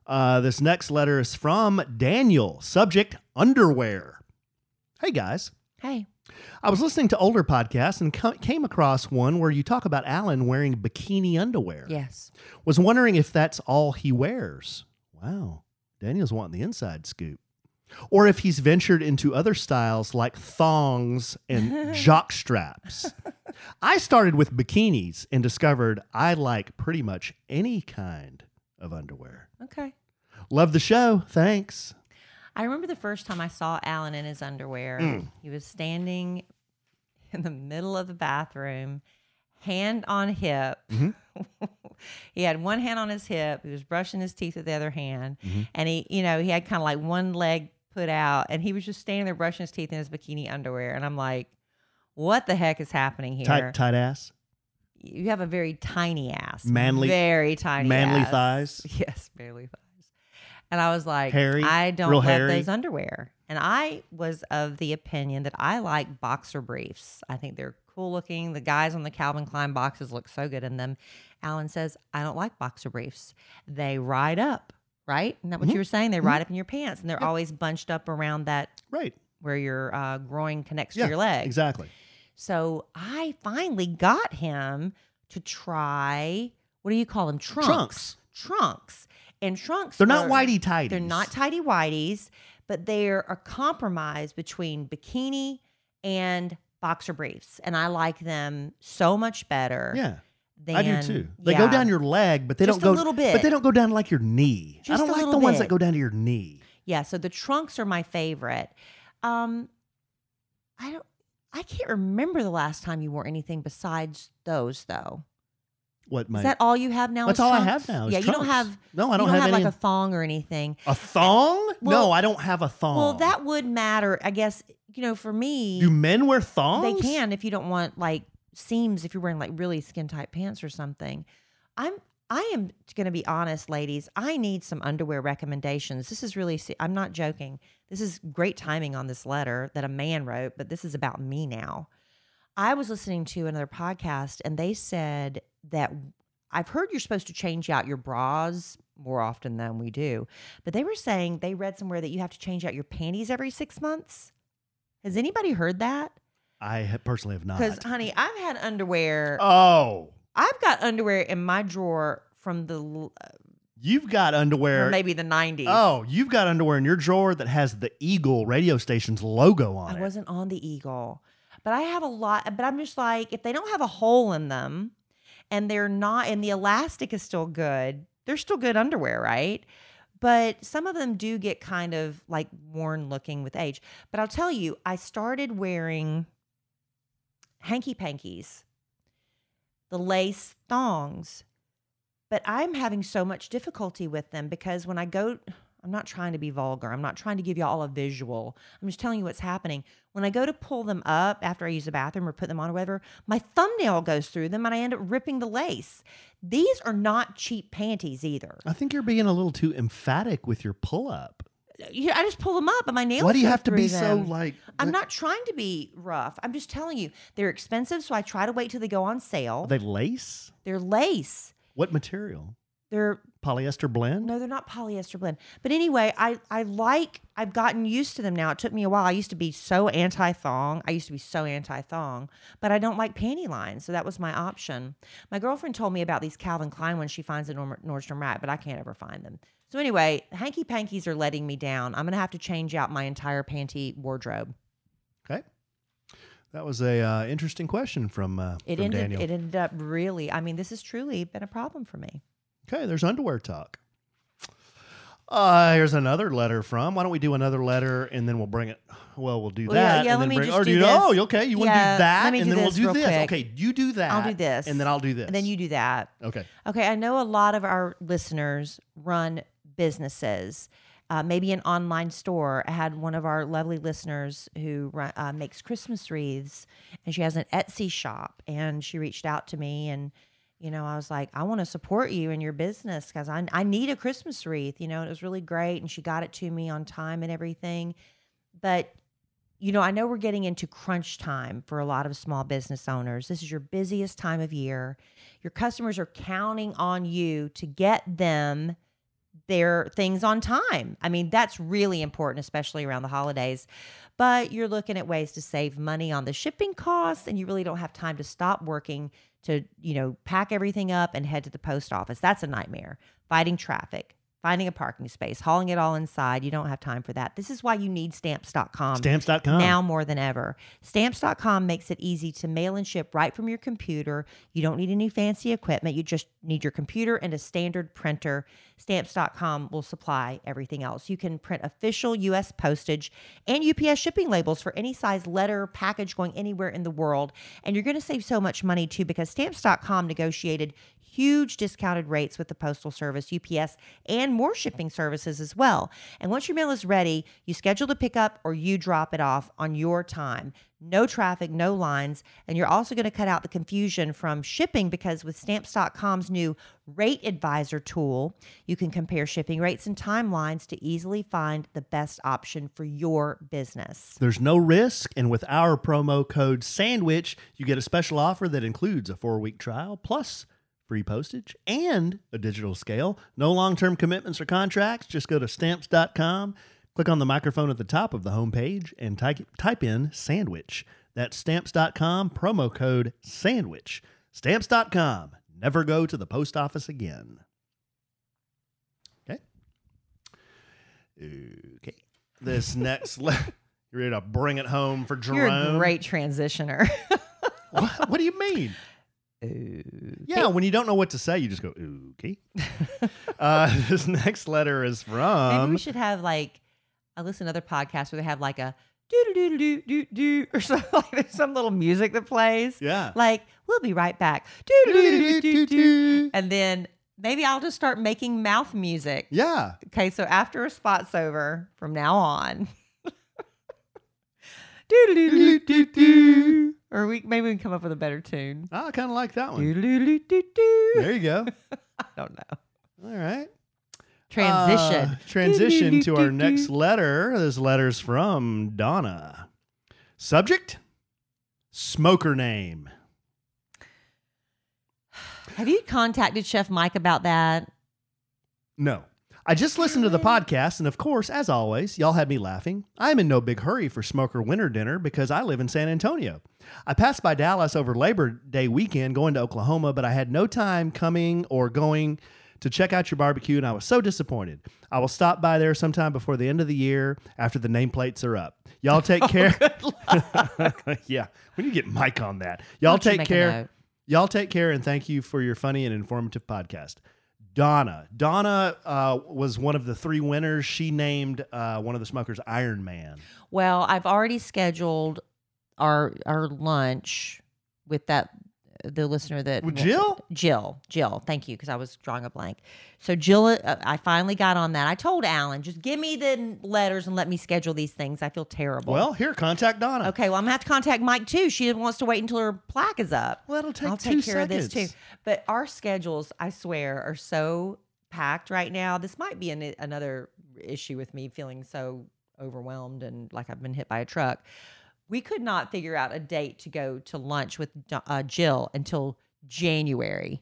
Uh, this next letter is from Daniel. Subject underwear. Hey guys, Hey, I was listening to older podcasts and co- came across one where you talk about Allen wearing bikini underwear. yes, Was wondering if that's all he wears. Wow, Daniel's wanting the inside scoop. Or if he's ventured into other styles like thongs and jock straps. I started with bikinis and discovered I like pretty much any kind of underwear. okay. Love the show. Thanks. I remember the first time I saw Allen in his underwear. Mm. He was standing in the middle of the bathroom, hand on hip. Mhm. he had one hand on his hip. He was brushing his teeth with the other hand. Mhm. And he, you know, he had kind of like one leg put out and he was just standing there brushing his teeth in his bikini underwear. And I'm like, what the heck is happening here? Tight, tight ass. You have a very tiny ass. Manly- Very tiny manly ass. thighs? Yes, manly thighs. And I was like, Hairy? I don't love hairy? those underwear. And I was of the opinion that I like boxer briefs. I think they're cool looking. The guys on the Calvin Klein boxes look so good in them. Allen says, I don't like boxer briefs. They ride up, right? Isn't that what Mhm. you were saying? They ride up in your pants and they're always bunched up around that Right. where your uh, groin connects Yeah, to your leg. Exactly. So I finally got him to try what do you call them? Trunks. Trunks. Trunks. And trunks. They're not whitey tighties. They're not tighty whities, but they're a compromise between bikini and boxer briefs. And I like them so much better. Yeah. Than, I do too. They go down your leg, but they Just don't go a little bit. But they don't go down like your knee. I don't like the little ones that go down to your knee. Yeah, so the trunks are my favorite. Um I don't I can't remember the last time you wore anything besides those though. What my Is that all you have now? That's all I have now. Yeah, you don't have. No, I you don't, have, any. like a thong or anything. a thong? Well- no, I don't have a thong. Well, that would matter, I guess. You know, for me, do men wear thongs? they can if you don't want like seams. If you're wearing like really skin tight pants or something. I'm. I am going to be honest, ladies. I need some underwear recommendations. This is really. I'm not joking. This is great timing on this letter that a man wrote, but this is about me now. I was listening to another podcast and they said that I've heard you're supposed to change out your bras more often than we do, but they were saying they read somewhere that you have to change out your panties every six months. Has anybody heard that? I personally have not. Because, honey, I've had underwear. oh, I've got underwear in my drawer from the l- uh, you've got underwear. maybe the 90s. Oh, you've got underwear in your drawer that has the Eagle radio station's logo on I it. I wasn't on the Eagle, but I have a lot. But I'm just like, if they don't have a hole in them, and they're not, and the elastic is still good, they're still good underwear, right? But some of them do get kind of like worn looking with age. But I'll tell you, I started wearing hanky pankies, the lace thongs, but I'm having so much difficulty with them because when I go, I'm not trying to be vulgar. I'm not trying to give you all a visual. I'm just telling you what's happening. When I go to pull them up after I use the bathroom or put them on or whatever, my thumbnail goes through them and I end up ripping the lace. These are not cheap panties either. I think you're being a little too emphatic with your pull up. You- I just pull them up and my nails. Why do you have to be through so them. like? I'm not trying to be rough. I'm just telling you they're expensive, so I try to wait till they go on sale. Are they lace? They're lace. What material? They're Polyester blend? No, they're not polyester blend. But anyway, I I like I've gotten used to them now. It took me a while. I used to be so anti thong. I used to be so anti thong, but I don't like panty lines, so that was my option. My girlfriend told me about these Calvin Klein ones she finds at Nordstrom Rack, but I can't ever find them. So anyway, hanky pankies are letting me down. I'm gonna have to change out my entire panty wardrobe. Okay. That was a uh, interesting question from, uh, It from ended Daniel. it ended up really. I mean, this has truly been a problem for me. Okay, there's underwear talk. Uh, here's another letter from. Why don't we do another letter and then we'll bring it? Well, we'll do Well, that. yeah, and let then me bring, just or do you this. know, okay, you want to Yeah, do that, and do then we'll do this. quick. Okay, you do that. I'll do this. and then I'll do this. And then you do that. Okay. Okay, I know a lot of our listeners run businesses, uh, maybe an online store. I had one of our lovely listeners who uh, makes Christmas wreaths, and she has an Etsy shop. And she reached out to me, and you know, I was like, I want to support you in your business because I I need a Christmas wreath. You know, it was really great, and she got it to me on time and everything. But you know, I know we're getting into crunch time for a lot of small business owners. This is your busiest time of year. Your customers are counting on you to get them their things on time. I mean, that's really important, especially around the holidays. But you're looking at ways to save money on the shipping costs, and you really don't have time to stop working to, you know, pack everything up and head to the post office. That's a nightmare. Fighting traffic, finding a parking space, hauling it all inside. You don't have time for that. This is why you need stamps.com. Stamps.com. Now more than ever. Stamps.com makes it easy to mail and ship right from your computer. You don't need any fancy equipment. You just need your computer and a standard printer. Stamps.com will supply everything else. You can print official US postage and UPS shipping labels for any size letter, package going anywhere in the world. And you're going to save so much money too because Stamps.com negotiated huge discounted rates with the Postal Service, UPS, and more shipping services as well. And once your mail is ready, you schedule the pickup or you drop it off on your time. No traffic, no lines. And you're also going to cut out the confusion from shipping because with stamps.com's new rate advisor tool, you can compare shipping rates and timelines to easily find the best option for your business. There's no risk, and with our promo code SANDWICH, you get a special offer that includes a four week trial plus free postage and a digital scale. No long term commitments or contracts. Just go to stamps.com, click on the microphone at the top of the homepage, and type, type in sandwich. That's stamps.com, promo code sandwich. Stamps.com. Never go to the post office again. Okay. Okay. This next, le- you ready to bring it home for Jerome? You're a great transitioner. What, what do you mean? Yeah, when you don't know what to say, you just go, okay. uh, this next letter is from. Maybe we should have like I listen to other podcasts where they have like a do do do do do do or something like there's some little music that plays. Yeah. Like we'll be right back. Do do do do do and then maybe I'll just start making mouth music. Yeah. Okay, so after a spot's over from now on. do do do do do or we maybe we can come up with a better tune. Oh, I kind of like that one. do. There you go. I don't know. All right. Transition. Uh, transition to our next letter. This letter's from Donna. Subject Smoker name. Have you contacted Chef Mike about that? No. I just listened to the podcast, and of course, as always, y'all had me laughing. I am in no big hurry for smoker winter dinner because I live in San Antonio. I passed by Dallas over Labor Day weekend going to Oklahoma, but I had no time coming or going to check out your barbecue, and I was so disappointed. I will stop by there sometime before the end of the year after the nameplates are up. Y'all take care. yeah, we need to get Mike on that. Y'all don't take care. Y'all take care and thank you for your funny and informative podcast. Donna. Donna uh, was one of the three winners. She named uh, one of the smokers Iron Man. Well, I've already scheduled our our lunch with that the listener that Jill? Jill, Jill. Thank you because I was drawing a blank. So Jill, uh, I finally got on that. I told Allen, just give me the letters and let me schedule these things. I feel terrible. Well, here, contact Donna. Okay, well, I'm gonna have to contact Mike too. She wants to wait until her plaque is up. Well, that'll take I'll two take care of this too. But our schedules, I swear, are so packed right now. This might be an, another issue with me feeling so overwhelmed and like I've been hit by a truck. We could not figure out a date to go to lunch with uh, Jill until January.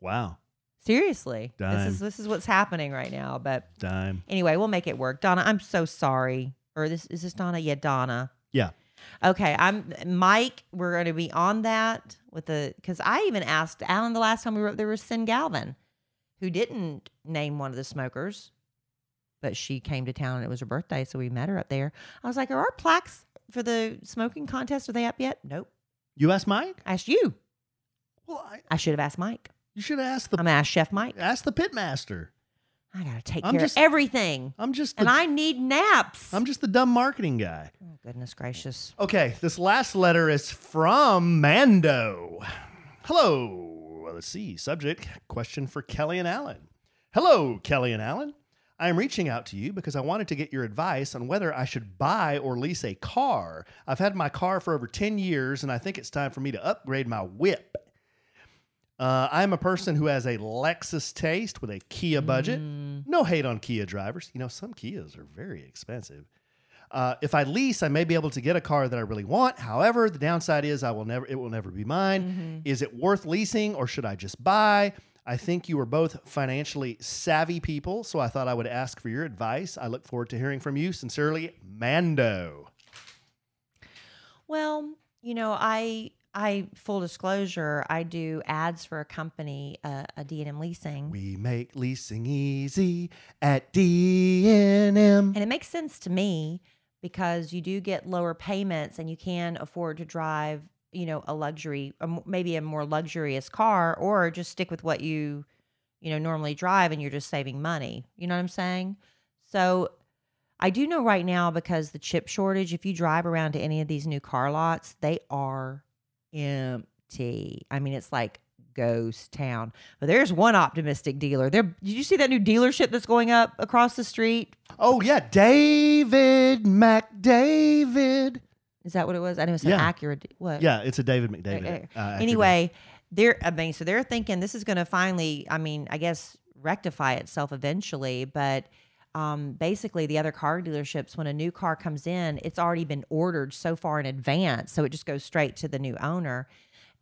Wow. Seriously, this is this is what's happening right now. But Dime. Anyway, we'll make it work. Donna, I'm so sorry. Or this is this Donna? Yeah, Donna. Yeah. Okay, I'm Mike. We're going to be on that with the because I even asked Allen the last time we were up there was Sin Galvin, who didn't name one of the smokers, but she came to town and it was her birthday, so we met her up there. I was like, "Are our plaques for the smoking contest are they up yet?" Nope. You asked Mike? I asked you. Well, I, I should have asked Mike. you should ask the I'm gonna ask Chef Mike. ask the pitmaster. I gotta take I'm care just- of everything, I'm just the, and I need naps. I'm just the dumb marketing guy. oh, goodness gracious. Okay, this last letter is from Mando. Hello. Let's see. Subject question for Kellie and Allen. Hello, Kellie and Allen. I am reaching out to you because I wanted to get your advice on whether I should buy or lease a car. I've had my car for over 10 years and I think it's time for me to upgrade my whip. Uh, I'm a person who has a Lexus taste with a Kia budget. No hate on Kia drivers. You know, some Kias are very expensive. Uh, if I lease, I may be able to get a car that I really want. However, the downside is I will never it will never be mine. Is it worth leasing or should I just buy? I think you are both financially savvy people, so I thought I would ask for your advice. I look forward to hearing from you. Sincerely, Mando. Well, you know, I I full disclosure, I do ads for a company, uh, a D&M leasing. We make leasing easy at D&M. And it makes sense to me because you do get lower payments and you can afford to drive, you know, a luxury, maybe a more luxurious car, or just stick with what you, you know, normally drive and you're just saving money. You know what I'm saying? So I do know right now because the chip shortage, if you drive around to any of these new car lots, they are empty. I mean, it's like ghost town. But there's one optimistic dealer. There did you see that new dealership that's going up across the street? Oh yeah, David McDavid. Is that what it was? I know it's an Yeah. Acura. What? Yeah, it's a David McDavid. Okay. uh, actor. Anyway, they're. I mean, so they're thinking this is going to finally. I mean, I guess rectify itself eventually, but. Um, basically, the other car dealerships, when a new car comes in, it's already been ordered so far in advance, so it just goes straight to the new owner,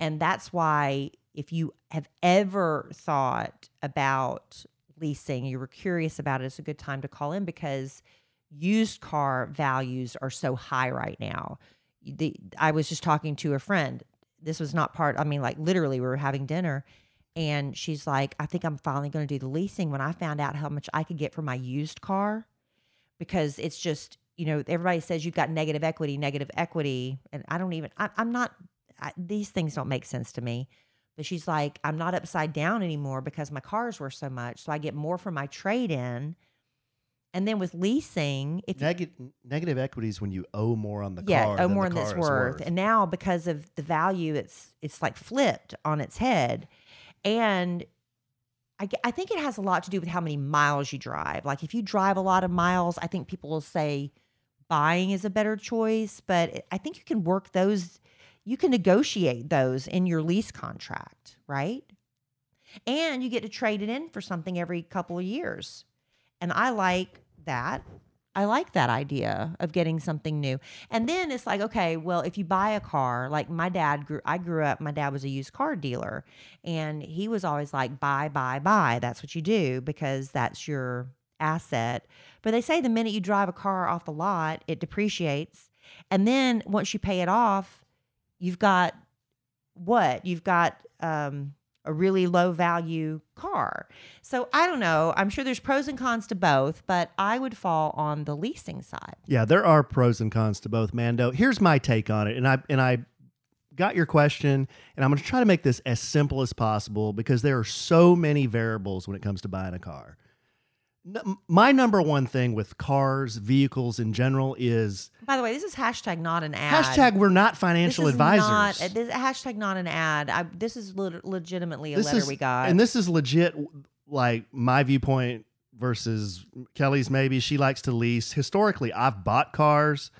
and that's why if you have ever thought about leasing, you were curious about it, it's a good time to call in because used car values are so high right now. The, I was just talking to a friend. This was not part, I mean, like literally, we were having dinner and she's like, I think I'm finally going to do the leasing when I found out how much I could get for my used car because it's just, you know, everybody says you've got negative equity, negative equity. And I don't even, I, I'm not, I, these things don't make sense to me. But she's like, I'm not upside down anymore because my cars were so much. So I get more for my trade in. And then with leasing, if you negative equity is when you owe more on the yeah, car. than more the than it's is worth. And now because of the value, it's it's like flipped on its head, and I I think it has a lot to do with how many miles you drive. Like if you drive a lot of miles, I think people will say buying is a better choice, but I think you can work those. You can negotiate those in your lease contract, right? And you get to trade it in for something every couple of years. And I like that. I like that idea of getting something new. And then it's like, okay, well, if you buy a car, like my dad grew, I grew up, my dad was a used car dealer, and he was always like, buy, buy, buy. That's what you do because that's your asset. But they say the minute you drive a car off the lot, it depreciates. And then once you pay it off, you've got what? You've got um, a really low value car. So I don't know. I'm sure there's pros and cons to both, but I would fall on the leasing side. Yeah, there are pros and cons to both, Mando. Here's my take on it, and I and I got your question, and I'm going to try to make this as simple as possible because there are so many variables when it comes to buying a car. My number one thing with cars, vehicles in general, is By the way, this is hashtag not an ad. hashtag we're not financial this is advisors. Not, uh, this, hashtag not an ad. I, this is lit- legitimately a This letter is- we got. And this is legit, like my viewpoint versus Kellie's. Maybe she likes to lease. Historically, I've bought cars,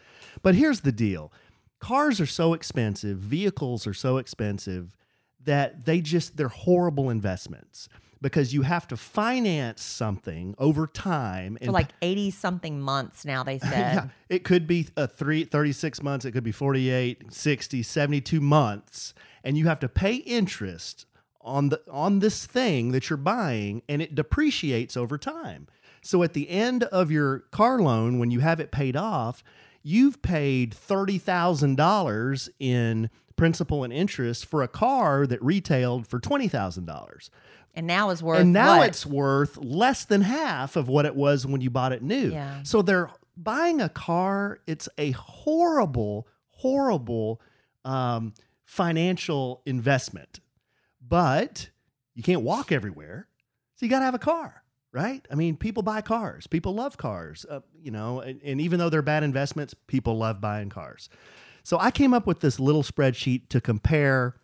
but here's the deal: cars are so expensive, vehicles are so expensive that they just they're horrible investments because you have to finance something over time for like 80 something months now, they said. yeah, it could be a three, 36 months, it could be 48, 60, 72 months, and you have to pay interest on the on this thing that you're buying and it depreciates over time. So at the end of your car loan when you have it paid off, you've paid $30,000 in principal and interest for a car that retailed for $20,000 And now is worth and now what? it's worth less than half of what it was when you bought it new. Yeah. So they're buying a car. It's a horrible, horrible um, financial investment. But you can't walk everywhere, so you got to have a car. right? I mean, people buy cars. People love cars. Uh, you know, and, and even though they're bad investments, people love buying cars. So I came up with this little spreadsheet to compare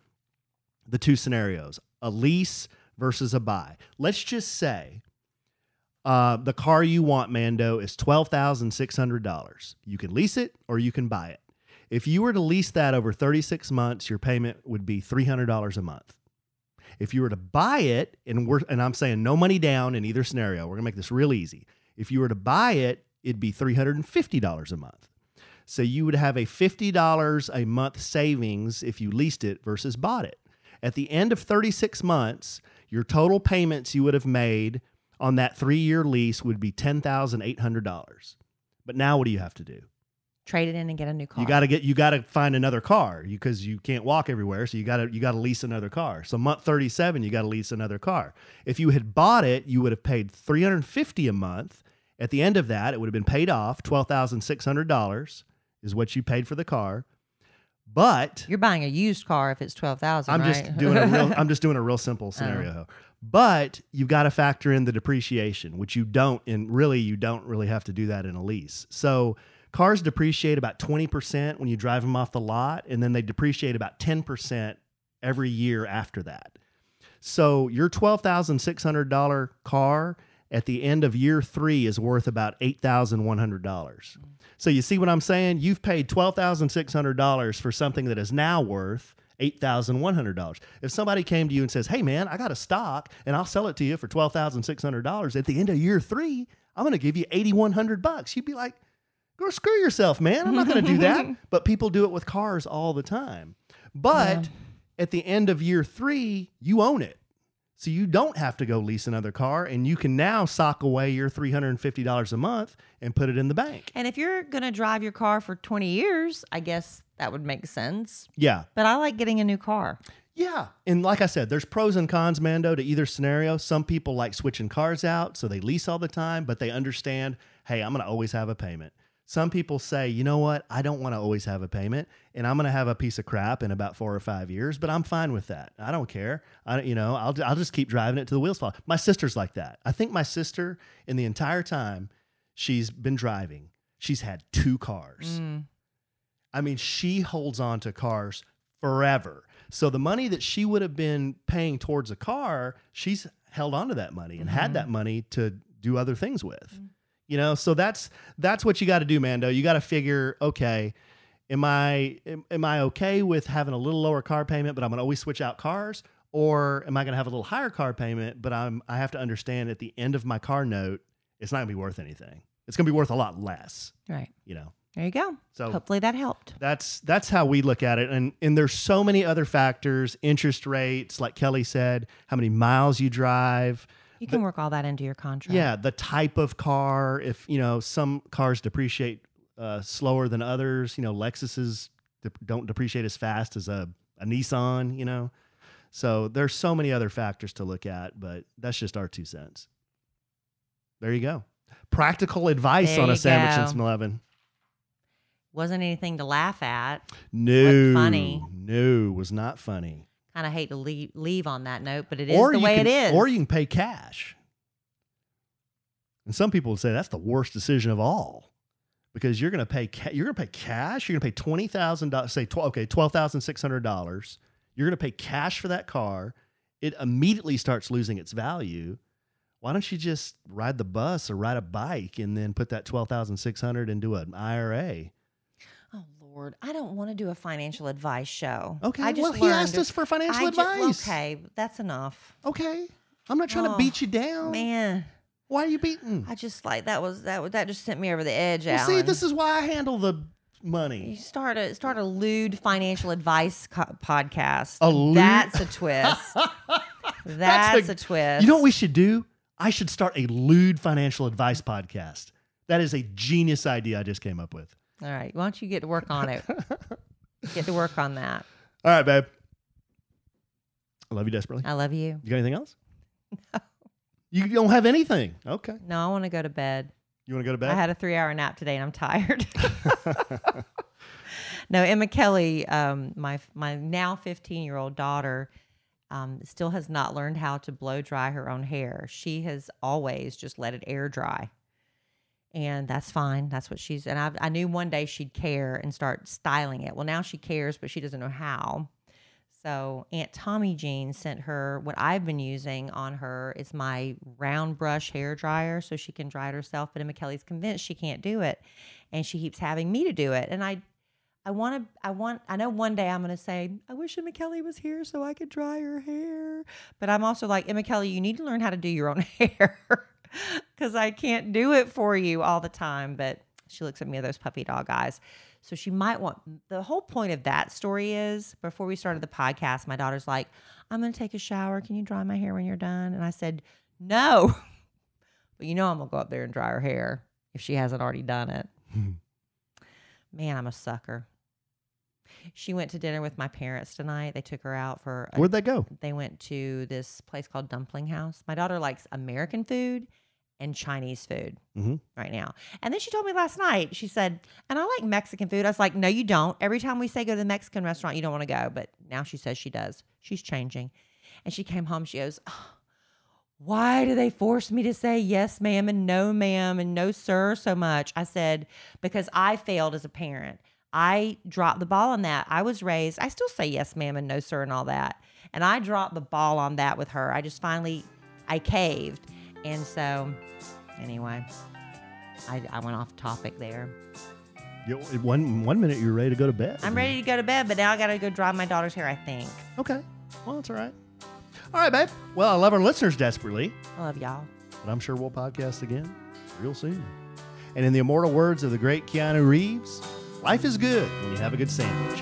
the two scenarios: a lease versus a buy. Let's just say uh, the car you want, Mando, is twelve thousand six hundred dollars. You can lease it or you can buy it. If you were to lease that over thirty six months, your payment would be three hundred dollars a month. If you were to buy it, and we're and I'm saying no money down in either scenario, we're gonna make this real easy. If you were to buy it, it'd be three hundred and fifty dollars a month. So you would have a fifty dollars a month savings if you leased it versus bought it. At the end of 36 months, your total payments you would have made on that three year lease would be $10,800. But now what do you have to do? Trade it in and get a new car. You got to get you got to find another car because you can't walk everywhere, so you got to you got to lease another car. So month 37 you got to lease another car. If you had bought it, you would have paid 350 a month. At the end of that, it would have been paid off, $12,600 is what you paid for the car. But You're buying a used car if it's twelve thousand. I'm right? just doing a real I'm just doing a real simple oh. scenario. But you've got to factor in the depreciation, which you don't and really you don't really have to do that in a lease. So cars depreciate about 20% when you drive them off the lot and then they depreciate about 10% every year after that. So your $12,600 car at the end of year 3 is worth about $8,100. So you see what I'm saying? You've paid $12,600 for something that is now worth $8,100. If somebody came to you and says, "Hey man, I got a stock and I'll sell it to you for $12,600 at the end of year 3, I'm going to give you 8100 bucks." You'd be like, "Go screw yourself, man. I'm not going to do that." but people do it with cars all the time. But at the end of year 3, you own it. So you don't have to go lease another car and you can now sock away your $350 a month and put it in the bank. And if you're gonna drive your car for 20 years, I guess that would make sense. Yeah. But I like getting a new car. Yeah. And like I said, there's pros and cons, Mando, to either scenario. Some people like switching cars out, so they lease all the time, but they understand, hey, I'm going to always have a payment. Some people say, you know what? I don't want to always have a payment, and I'm going to have a piece of crap in about four or five years, but I'm fine with that. I don't care. I, don't, you know, I'll, I'll just keep driving it to the wheels fall. My sister's like that. I think my sister, in the entire time she's been driving, she's had two cars. Mm. I mean, she holds on to cars forever. So the money that she would have been paying towards a car, she's held on to that money and had mm-hmm. that money to do other things with. Mm. You know, so that's that's what you got to do, Mando. You got to figure, okay, am I am, am I okay with having a little lower car payment, but I'm going to always switch out cars, or am I going to have a little higher car payment, but I'm I have to understand at the end of my car note, it's not going to be worth anything. It's going to be worth a lot less. Right. You know. There you go. So- hopefully that helped. That's that's how we look at it, and and there's so many other factors, interest rates, like Kellie said, how many miles you drive, You can work all that into your contract. yeah, the type of car. If you know some cars depreciate uh, slower than others, you know Lexuses don't depreciate as fast as a a Nissan, you know. So there's so many other factors to look at, but that's just our two cents. There you go. Practical advice There on a sandwich go. in Smeleven. Wasn't anything to laugh at. No, funny. no, was not funny. Kind of hate to leave, leave on that note, but it is or the way can, it is. Or you can pay cash. And some people would say that's the worst decision of all, because you're going to pay ca- you're going to pay cash. You're going to pay twenty thousand dollars. Say tw- okay, twelve thousand six hundred dollars. You're going to pay cash for that car. It immediately starts losing its value. Why don't you just ride the bus or ride a bike and then put that twelve thousand six hundred into an IRA? I don't want to do a financial advice show. Okay, I just well, he asked us for financial I ju- advice. okay, that's enough. Okay, I'm not trying to Oh, beat you down. Man, Why are you beating? I just like that was that that just sent me over the edge. Well, see, this is why I handle the money. You start a start a lewd financial advice co- podcast. A lewd- That's a twist. That's, a, twist. You know what we should do? I should start a lewd financial advice podcast. That is a genius idea I just came up with. All right, why don't you get to work on it? get to work on that. All right, babe. I love you desperately. I love you. You got anything else? No. You don't have anything. Okay. No, I want to go to bed. You want to go to bed? I had a three hour nap today and I'm tired. no, Emma Kelly, um, my my now 15 year old daughter, um, still has not learned how to blow dry her own hair. She has always just let it air dry. And that's fine. That's what she's, and I, I knew one day she'd care and start styling it. Well, now she cares, but she doesn't know how. So Aunt Tommy Jean sent her what I've been using on her. It's my round brush hair dryer, so she can dry it herself. But Emma Kelly's convinced she can't do it, and she keeps having me to do it. And I, I want to. I want. I know one day I'm going to say, I wish Emma Kelly was here so I could dry her hair. But I'm also like Emma Kelly. You need to learn how to do your own hair because I can't do it for you all the time. But she looks at me with those puppy dog eyes. So she might want the whole point of that story is before we started the podcast, my daughter's like, I'm going to take a shower. Can you dry my hair when you're done? And I said, No. but you know, I'm going to go up there and dry her hair if she hasn't already done it. Man, I'm a sucker. She went to dinner with my parents tonight. They took her out for. A, Where'd they go? They went to this place called Dumpling House. My daughter likes American food and Chinese food Mhm. right now. And then she told me last night, she said, and I like Mexican food. I was like, no, you don't. Every time we say go to the Mexican restaurant, you don't want to go. But now she says she does. She's changing. And she came home, she goes, "Oh, why do they force me to say yes, ma'am, and no, ma'am, and no, sir, so much? I said, because I failed as a parent. I dropped the ball on that. I was raised, I still say yes, ma'am, and no, sir, and all that. And I dropped the ball on that with her. I just finally, I caved. And so, anyway, I, I went off topic there. You, one one minute you're ready to go to bed. I'm ready to go to bed, but now I got to go dry my daughter's hair, I think. Okay. Well, that's all right. All right, babe. Well, I love our listeners desperately, I love y'all. but I'm sure we'll podcast again real soon. And in the immortal words of the great Keanu Reeves, life is good when you have a good sandwich.